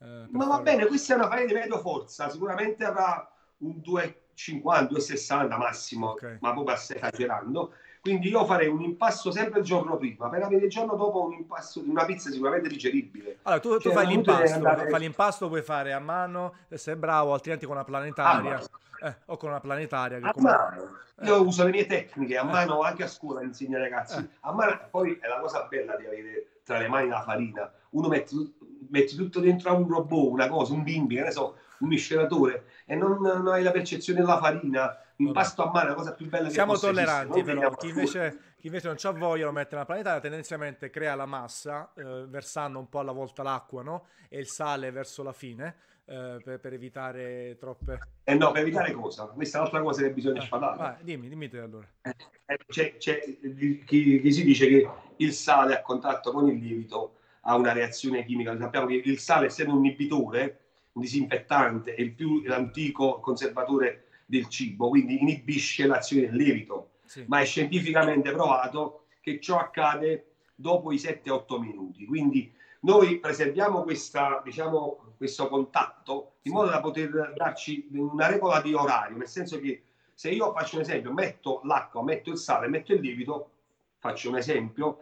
Eh, Ma va bene, questa è una farina di medio forza, sicuramente avrà un 2,50, 2,60 massimo, okay. ma proprio stai esagerando. Quindi io farei un impasto sempre il giorno prima, per avere il giorno dopo un impasto di una pizza sicuramente digeribile. Allora, tu, tu cioè, fai l'impasto, andare... fai l'impasto, puoi fare a mano, se sei bravo, altrimenti con una planetaria. Ah, eh, o con una planetaria. a come... mano. Eh. Io uso le mie tecniche, a mano anche a scuola insegno ai ragazzi. Eh. A mano, poi è la cosa bella di avere tra le mani la farina. Uno mette, metti tutto dentro a un robot, una cosa, un bimbi, che ne so, un miscelatore, e non, non hai la percezione della farina. L'impasto a mano è la cosa più bella che Siamo tolleranti, però. Chi invece, chi invece, non c'ha voglia lo mette nella planetaria, tendenzialmente crea la massa, eh, versando un po' alla volta l'acqua, no? E il sale verso la fine eh, per, per, evitare troppe... Eh no, per evitare cosa? Questa è un'altra cosa che bisogna eh, sfatare. Vai, dimmi, dimmi te allora. Eh, eh, c'è, c'è chi, chi, si dice che il sale a contatto con il lievito ha una reazione chimica. Sappiamo che il sale, essendo un inibitore, un disinfettante, è il più antico conservatore del cibo, quindi inibisce l'azione del lievito. Sì. Ma è scientificamente provato che ciò accade dopo i 7-8 minuti. Quindi noi preserviamo questa, diciamo, questo contatto in modo da poter darci una regola di orario, nel senso che se io faccio un esempio, metto l'acqua, metto il sale, metto il lievito, faccio un esempio,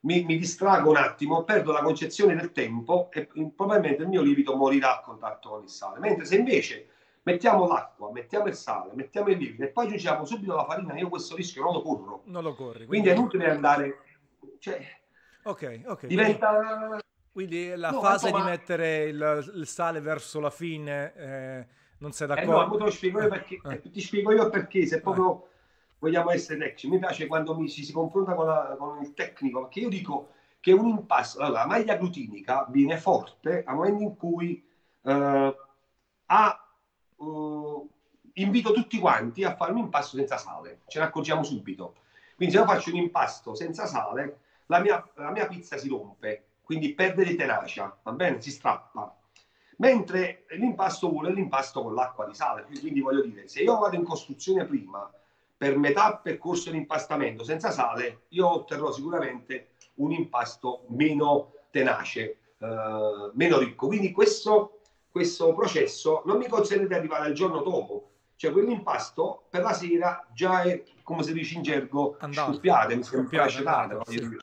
mi, mi distrago un attimo, perdo la concezione del tempo e probabilmente il mio lievito morirà a contatto con il sale. Mentre se invece mettiamo l'acqua, mettiamo il sale, mettiamo il lievito e poi aggiungiamo subito la farina, io questo rischio non lo corro. Non lo corri. Quindi, quindi è inutile andare... Cioè, ok, ok. Diventa... Quindi la no, fase di mettere il, il, sale verso la fine eh, non sei d'accordo? Eh no, lo spiego io perché, eh. ti spiego io perché se proprio vogliamo essere tecnici, mi piace quando mi, ci si confronta con, la, con, il tecnico, perché io dico che un impasto, allora, la maglia glutinica viene forte al momento in cui eh, ha, uh, invito tutti quanti a fare un impasto senza sale, ce ne accorgiamo subito. Quindi se io faccio un impasto senza sale, la mia, la mia pizza si rompe quindi perde di tenacia, va bene? Si strappa. Mentre l'impasto vuole l'impasto con l'acqua di sale, quindi voglio dire, se io vado in costruzione prima, per metà percorso di impastamento senza sale, io otterrò sicuramente un impasto meno tenace, eh, meno ricco. Quindi questo, questo processo non mi consente di arrivare al giorno dopo, cioè quell'impasto per la sera già è, come si dice in gergo, scoppiato, mi sembra acetato. Sì.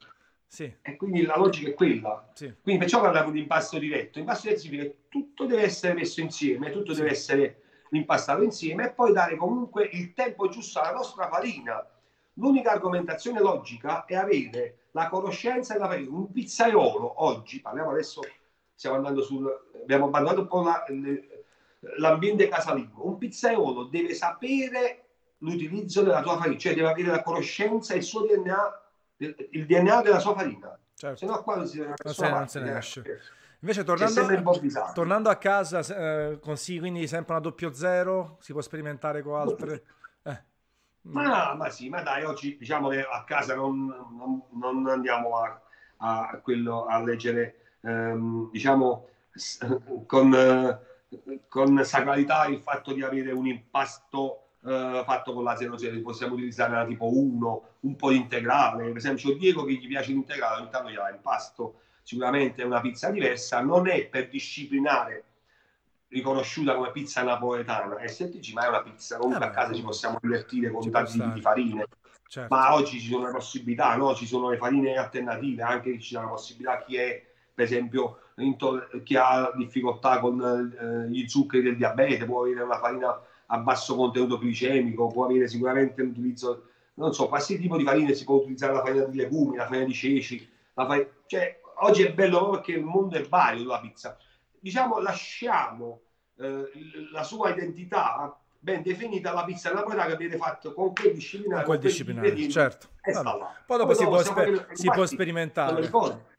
Sì. E quindi la logica è quella. Sì. Quindi perciò parliamo di impasto diretto. Impasto diretto significa che tutto deve essere messo insieme, tutto deve essere impastato insieme e poi dare comunque il tempo giusto alla nostra farina. L'unica argomentazione logica è avere la conoscenza della farina. Un pizzaiolo oggi, parliamo adesso, stiamo andando sul... abbiamo abbandonato un po' la, l'ambiente casalingo. Un pizzaiolo deve sapere l'utilizzo della tua farina, cioè deve avere la conoscenza e il suo DNA il DNA della sua farina. Certo. Se no qua non, si, non, se, non se ne esce. Invece tornando, tornando a casa, eh, consigli quindi sempre una doppio zero? Si può sperimentare con altre? Eh. Ma, ma, sì, ma dai, oggi diciamo che a casa non, non, non andiamo a, a, quello, a leggere, ehm, diciamo, con, con sacralità il fatto di avere un impasto eh, fatto con la 00, possiamo utilizzare la tipo 1, un po' di integrale. Per esempio, Diego che gli piace l'integrale, ogni tanto gli va in pasto, sicuramente è una pizza diversa, non è per disciplinare riconosciuta come pizza napoletana e se dici ma è una pizza comunque ah, a casa ci possiamo divertire con tanti tipi di farine certo. ma oggi ci sono le possibilità no? ci sono le farine alternative anche ci sono la possibilità chi è per esempio chi ha difficoltà con eh, gli zuccheri del diabete può avere una farina a basso contenuto glicemico può avere sicuramente l'utilizzo non so qualsiasi tipo di farina si può utilizzare la farina di legumi la farina di ceci farina... cioè oggi è bello perché il mondo è vario della pizza. Diciamo, lasciamo eh, la sua identità ben definita alla pizza napoletana che viene fatto con quel disciplinare. Con quel disciplinare, certo. Poi dopo si, può, sper- che, si può sperimentare.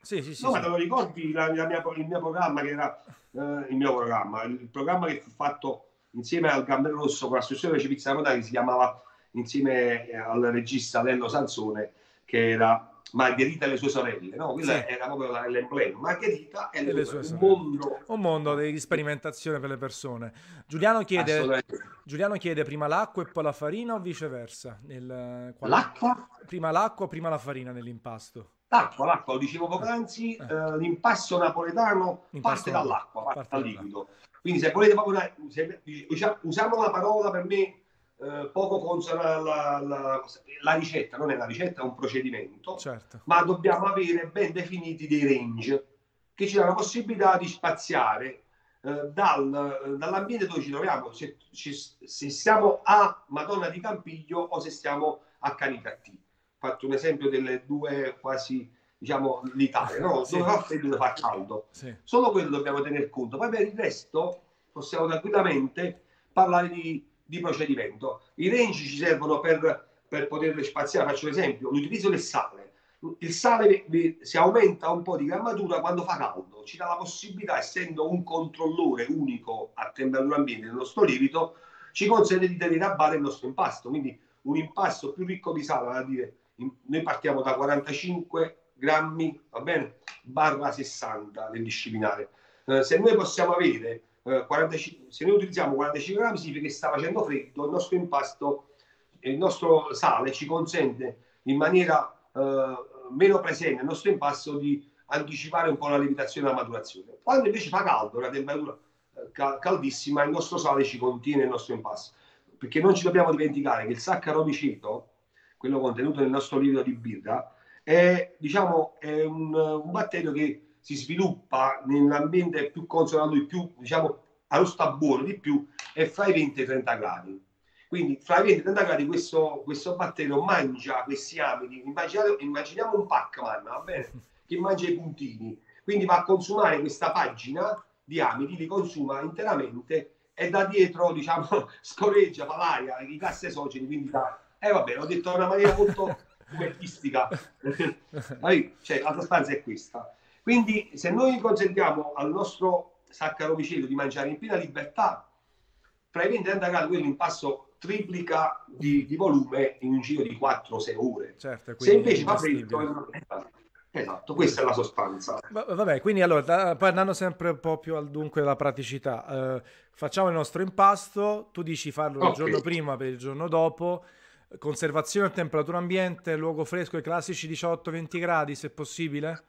Sì, sì, sì, no, sì. te lo ricordi la, la mia, il mio programma che era eh, il mio programma, il programma che fu fatto insieme al Gambero Rosso con l'associazione di pizza napoletana che si chiamava insieme eh, al regista Lello Sansone che era Margherita e le sue sorelle, no? Quella sì. era proprio l'emblema. Margherita e, e le, sue sorelle. Un mondo... un mondo di sperimentazione per le persone. Giuliano chiede, Giuliano chiede prima l'acqua e poi la farina o viceversa? Nel. L'acqua? Prima l'acqua prima la farina nell'impasto? L'acqua, l'acqua, lo dicevo poc'anzi, eh. eh, l'impasto napoletano impasto parte dall'acqua, parte, parte dal liquido. Quindi se volete proprio una, se, diciamo, usiamo una parola per me eh, poco consona la, la, la, ricetta, non è una ricetta, è un procedimento, certo. ma dobbiamo avere ben definiti dei range che ci danno la possibilità di spaziare eh, dal, dall'ambiente dove ci troviamo, se, ci, se, siamo a Madonna di Campiglio o se stiamo a Canicattì. Fatto un esempio delle due quasi diciamo l'Italia, no? Sì. dove fa freddo dove fa caldo. Sì. Solo quello dobbiamo tener conto. Poi per il resto possiamo tranquillamente parlare di di procedimento. I range ci servono per, per poter spaziare, faccio un esempio, l'utilizzo del sale. Il sale si aumenta un po' di grammatura quando fa caldo, ci dà la possibilità, essendo un controllore unico a temperatura ambiente del nostro lievito, ci consente di tenere a bada il nostro impasto. Quindi un impasto più ricco di sale, a dire, noi partiamo da 45 grammi, va bene, barra 60 del disciplinare. Eh, se noi possiamo avere 45, eh, se noi utilizziamo 45 grammi significa che sta facendo freddo, il nostro impasto, il nostro sale ci consente in maniera eh, meno presente il nostro impasto di anticipare un po' la lievitazione e la maturazione. Quando invece fa caldo, una temperatura eh, caldissima, il nostro sale ci contiene il nostro impasto. Perché non ci dobbiamo dimenticare che il saccaromicido, quello contenuto nel nostro lievito di birra, è, diciamo, è un, un batterio che si sviluppa nell'ambiente più consono a lui, più diciamo allo sta buono di più, è fra i 20 e i 30 gradi. Quindi fra i 20 e i 30 gradi questo, questo batterio mangia questi amidi. Immaginiamo un Pac-Man, va bene? Che mangia i puntini. Quindi va a consumare questa pagina di amidi, li consuma interamente e da dietro, diciamo, scorreggia, fa l'aria, i gas esogeni, quindi da... Eh vabbè, l'ho detto in una maniera molto fumettistica. cioè, la sostanza è questa. Quindi se noi consentiamo al nostro saccaromicelo di mangiare in piena libertà, fra i 20 e 30 gradi quell'impasto triplica di, di, volume in un giro di 4-6 ore. Certo, se invece fa freddo... Esatto, questa è la sostanza. Vabbè, quindi allora, poi andando sempre un po' più al dunque della praticità, eh, facciamo il nostro impasto, tu dici farlo okay. il giorno prima per il giorno dopo, conservazione a temperatura ambiente, luogo fresco, i classici 18-20 gradi se possibile?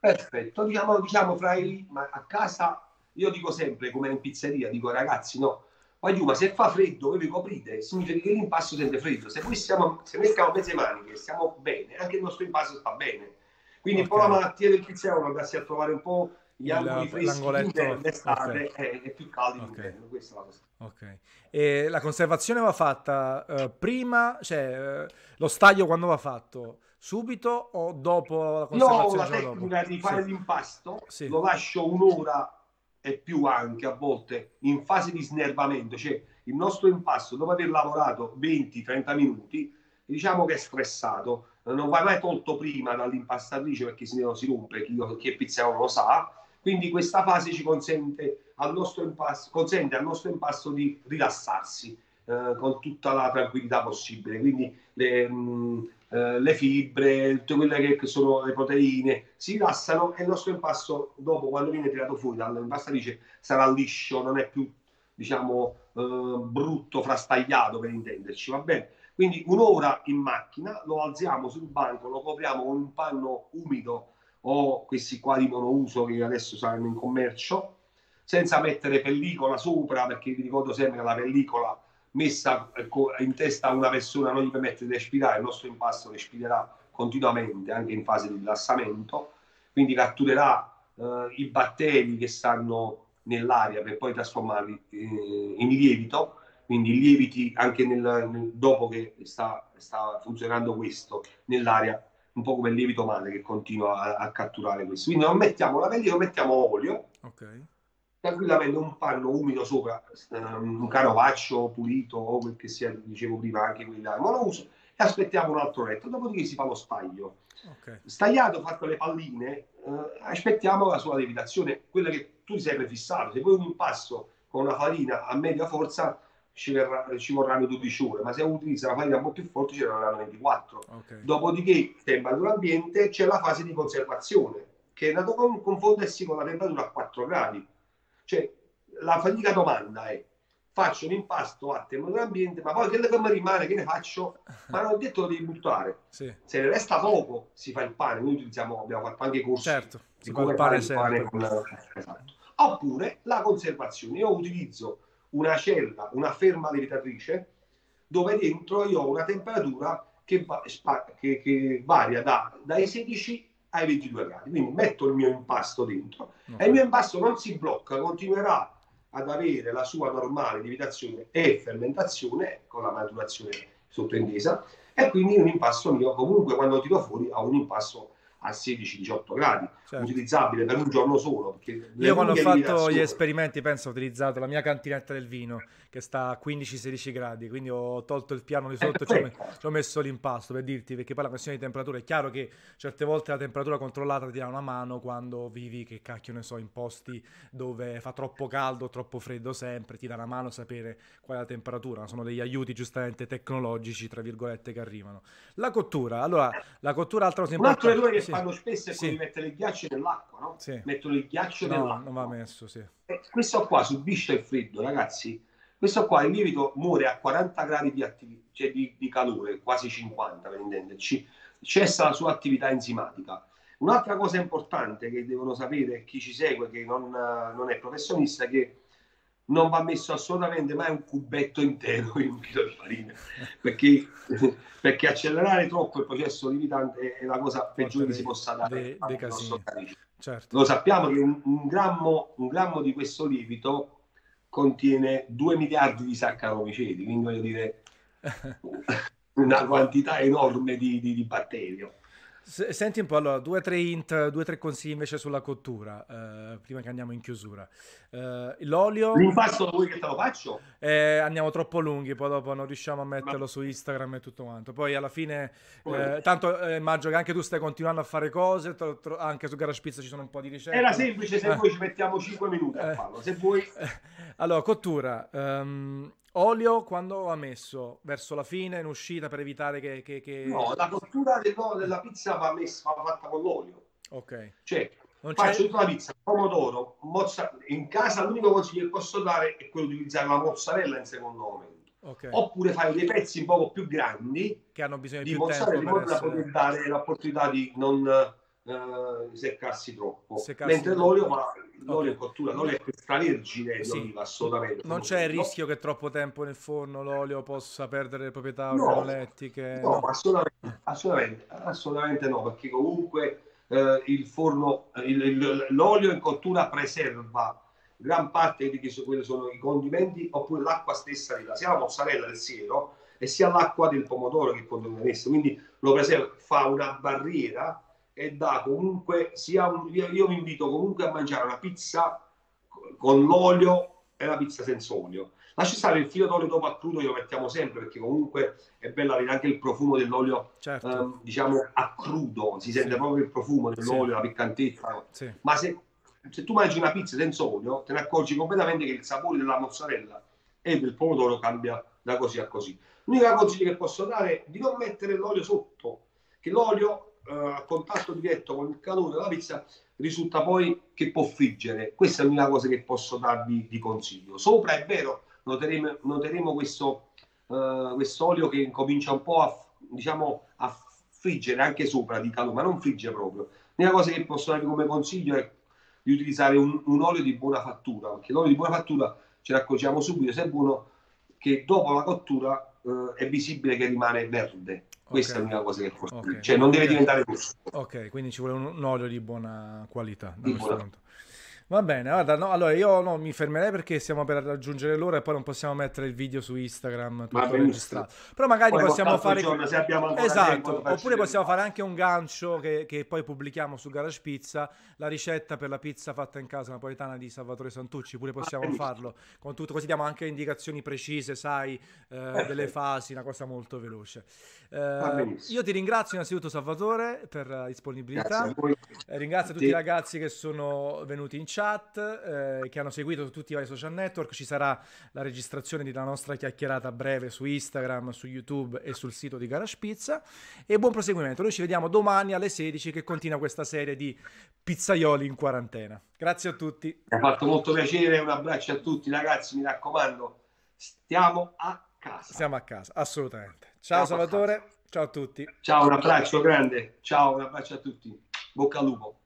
Perfetto, diciamo, diciamo fra i, ma a casa io dico sempre come in pizzeria, dico ragazzi no, ma se fa freddo voi vi coprite, significa che l'impasto sente freddo. Se, noi stiamo, se noi stiamo mezze maniche, stiamo bene, anche il nostro impasto sta bene. Quindi okay. un po' la malattia del pizzaiolo andarsi a trovare un po' gli angoli freschi d'estate okay. è, più caldo okay. inverno. Questa è la cosa. Ok. E la conservazione va fatta uh, prima, cioè uh, lo staglio quando va fatto? Subito o dopo la conservazione? Io ho la tecnica dopo? di fare sì. l'impasto, sì. lo lascio un'ora e più anche a volte in fase di snervamento, cioè il nostro impasto dopo aver lavorato 20-30 minuti, diciamo che è stressato, non va mai tolto prima dall'impastatrice perché se no si rompe, chi, chi è pizzaiolo lo sa, quindi questa fase ci consente al nostro impasto, consente al nostro impasto di rilassarsi eh, con tutta la tranquillità possibile, quindi le, mh, eh, le fibre, tutte quelle che sono le proteine, si rilassano e il nostro impasto dopo quando viene tirato fuori dall'impastatrice sarà liscio, non è più diciamo eh, brutto, frastagliato per intenderci, va bene? Quindi un'ora in macchina, lo alziamo sul banco, lo copriamo con un panno umido o questi qua di monouso che adesso saranno in commercio, senza mettere pellicola sopra, perché vi ricordo sempre che la pellicola messa ecco, in testa a una persona non gli permette di respirare, il nostro impasto respirerà continuamente anche in fase di rilassamento, quindi catturerà eh, i batteri che stanno nell'aria per poi trasformarli eh, in lievito, quindi lieviti anche nel, nel, dopo che sta, sta, funzionando questo nell'aria, un po' come il lievito male che continua a, a catturare questo. Quindi non mettiamo la pellicola, mettiamo olio. Okay tranquillamente un panno umido sopra um, un canovaccio pulito o quel che sia, dicevo prima, anche quelli da monouso e aspettiamo un altro letto, dopodiché si fa lo staglio. Okay. Stagliato, fatto le palline, eh, aspettiamo la sua lievitazione, quella che tu ti sei prefissato. Se vuoi un impasto con una farina a media forza ci, verrà, ci vorranno 12 ore, ma se utilizza una farina un po' più forte ci vorranno 24. Okay. Dopodiché, temperatura ambiente, c'è la fase di conservazione, che è da confondersi con la temperatura a 4 gradi cioè, la fatica domanda è, faccio un impasto a temperatura ambiente, ma poi che mi rimane, che ne faccio? Ma non ho detto lo devi buttare. Sì. Se ne resta poco, si fa il pane. Noi utilizziamo, abbiamo fatto anche corsi certo, si come fare il pane con... Esatto. Oppure la conservazione. Io utilizzo una cella, una ferma lievitatrice, dove dentro io ho una temperatura che, va, che, che varia da, dai 16 ai 22 gradi. Quindi metto il mio impasto dentro okay. e il mio impasto non si blocca, continuerà ad avere la sua normale lievitazione e fermentazione con la maturazione sottintesa e quindi un impasto mio comunque quando tiro fuori ha un impasto a 16-18 gradi, certo. utilizzabile per un giorno solo. Io quando ho fatto gli esperimenti penso ho utilizzato la mia cantinetta del vino che sta a 15-16 gradi, quindi ho tolto il piano di sotto e ci ho, ci ho, messo l'impasto per dirti, perché poi la questione di temperatura è chiaro che certe volte la temperatura controllata ti dà una mano quando vivi, che cacchio ne so, in posti dove fa troppo caldo, troppo freddo sempre, ti dà una mano a sapere qual è la temperatura, sono degli aiuti giustamente tecnologici, tra virgolette, che arrivano. La cottura, allora, la cottura altra cosa importante... Un altro errore che sì. fanno spesso è sì. quello di mettere il ghiaccio nell'acqua, no? Sì. Mettono il ghiaccio no, nell'acqua. non va messo, sì. E questo qua subisce il freddo, ragazzi questo qua, il lievito, muore a 40 gradi di, attiv- cioè di, di calore, quasi 50 per intenderci, cessa la sua attività enzimatica. Un'altra cosa importante che devono sapere chi ci segue, che non, non, è professionista, è che non va messo assolutamente mai un cubetto intero in un chilo di farina, perché, perché accelerare troppo il processo lievitante è la cosa peggiore che si possa dare de, de certo. Lo sappiamo che un, un, grammo, un grammo di questo lievito contiene 2 miliardi di saccaromiceti, quindi voglio dire una quantità enorme di, di, di batterio. Senti un po', allora, due o tre int, due o tre consigli invece sulla cottura, eh, prima che andiamo in chiusura. Eh, l'olio... L'impasto vuoi che te lo faccio? Eh, andiamo troppo lunghi, poi dopo non riusciamo a metterlo Ma... su Instagram e tutto quanto. Poi alla fine, eh, tanto eh, immagino che anche tu stai continuando a fare cose, tro, tro, anche su Garage Pizza ci sono un po' di ricette. Era semplice, se vuoi ci mettiamo 5 minuti a farlo, se vuoi... Allora, cottura. Um, Olio quando ha messo? Verso la fine, in uscita per evitare che... che, che... No, la cottura della pizza va, messa, va fatta con l'olio. Ok. Cioè, non faccio tutta la pizza, pomodoro, mozzarella. In casa l'unico consiglio che posso dare è quello di utilizzare la mozzarella in secondo momento. Okay. Oppure fare dei pezzi un po' più grandi che hanno bisogno di più mozzarella tempo per essere... poter dare l'opportunità di non uh, seccarsi troppo. Seccarsi Mentre l'olio va l'olio okay. in cottura, l'olio è extravergine sì. oliva, assolutamente. Non c'è il rischio che troppo tempo nel forno l'olio possa perdere le proprietà no, organolettiche? No, no, Assolutamente, assolutamente, assolutamente no, perché comunque eh, il forno, il, il, l'olio in cottura preserva gran parte di quelli sono i condimenti oppure l'acqua stessa sia la mozzarella del siero e sia l'acqua del pomodoro che contiene esso, quindi lo preserva, fa una barriera e dà comunque sia un, io vi invito comunque a mangiare una pizza con l'olio e la pizza senza olio. Lasci stare il filo d'olio dopo a crudo, io lo mettiamo sempre perché comunque è bello avere anche il profumo dell'olio, certo. ehm, diciamo a crudo, si sente sì. proprio il profumo dell'olio, sì. la piccantezza. Sì. Ma se, se, tu mangi una pizza senza olio, te ne accorgi completamente che il sapore della mozzarella e del pomodoro cambia da così a così. L'unica consiglio che posso dare è di non mettere l'olio sotto, che l'olio eh, a contatto diretto con il calore della pizza risulta poi che può friggere. Questa è l'unica cosa che posso darvi di consiglio. Sopra è vero, noteremo, noteremo questo, uh, olio che comincia un po' a, diciamo, a friggere anche sopra di calore, ma non frigge proprio. L'unica cosa che posso darvi come consiglio è di utilizzare un, un, olio di buona fattura, perché l'olio di buona fattura ce ne subito se è buono che dopo la cottura eh, è visibile che rimane verde. Questa okay. è l'unica cosa che può okay. cioè non deve diventare rosso. Ok, quindi ci vuole un, un olio di buona qualità. Di buona. Va bene, guarda, no, allora io no, mi fermerei perché stiamo per raggiungere l'ora e poi non possiamo mettere il video su Instagram tutto registrato. Però magari poi possiamo fare giorno, esatto, oppure possiamo fare anche un gancio che, che, poi pubblichiamo su Garage Pizza, la ricetta per la pizza fatta in casa napoletana di Salvatore Santucci, pure possiamo ah, farlo con tutto, così diamo anche indicazioni precise, sai, eh, delle fasi, una cosa molto veloce. Eh, io ti ringrazio innanzitutto Salvatore per la disponibilità, eh, ringrazio tutti i ragazzi che sono venuti in chat chat eh, che hanno seguito tutti i vari social network. Ci sarà la registrazione della nostra chiacchierata breve su Instagram, su YouTube e sul sito di Garage Pizza. E buon proseguimento. Noi ci vediamo domani alle 16 che continua questa serie di pizzaioli in quarantena. Grazie a tutti. Mi ha fatto molto piacere. Un abbraccio a tutti, ragazzi. Mi raccomando, stiamo a casa. Stiamo a casa, assolutamente. Ciao stiamo Salvatore. Ciao a tutti. Ciao, un abbraccio grande. Ciao, un abbraccio a tutti. Bocca al lupo.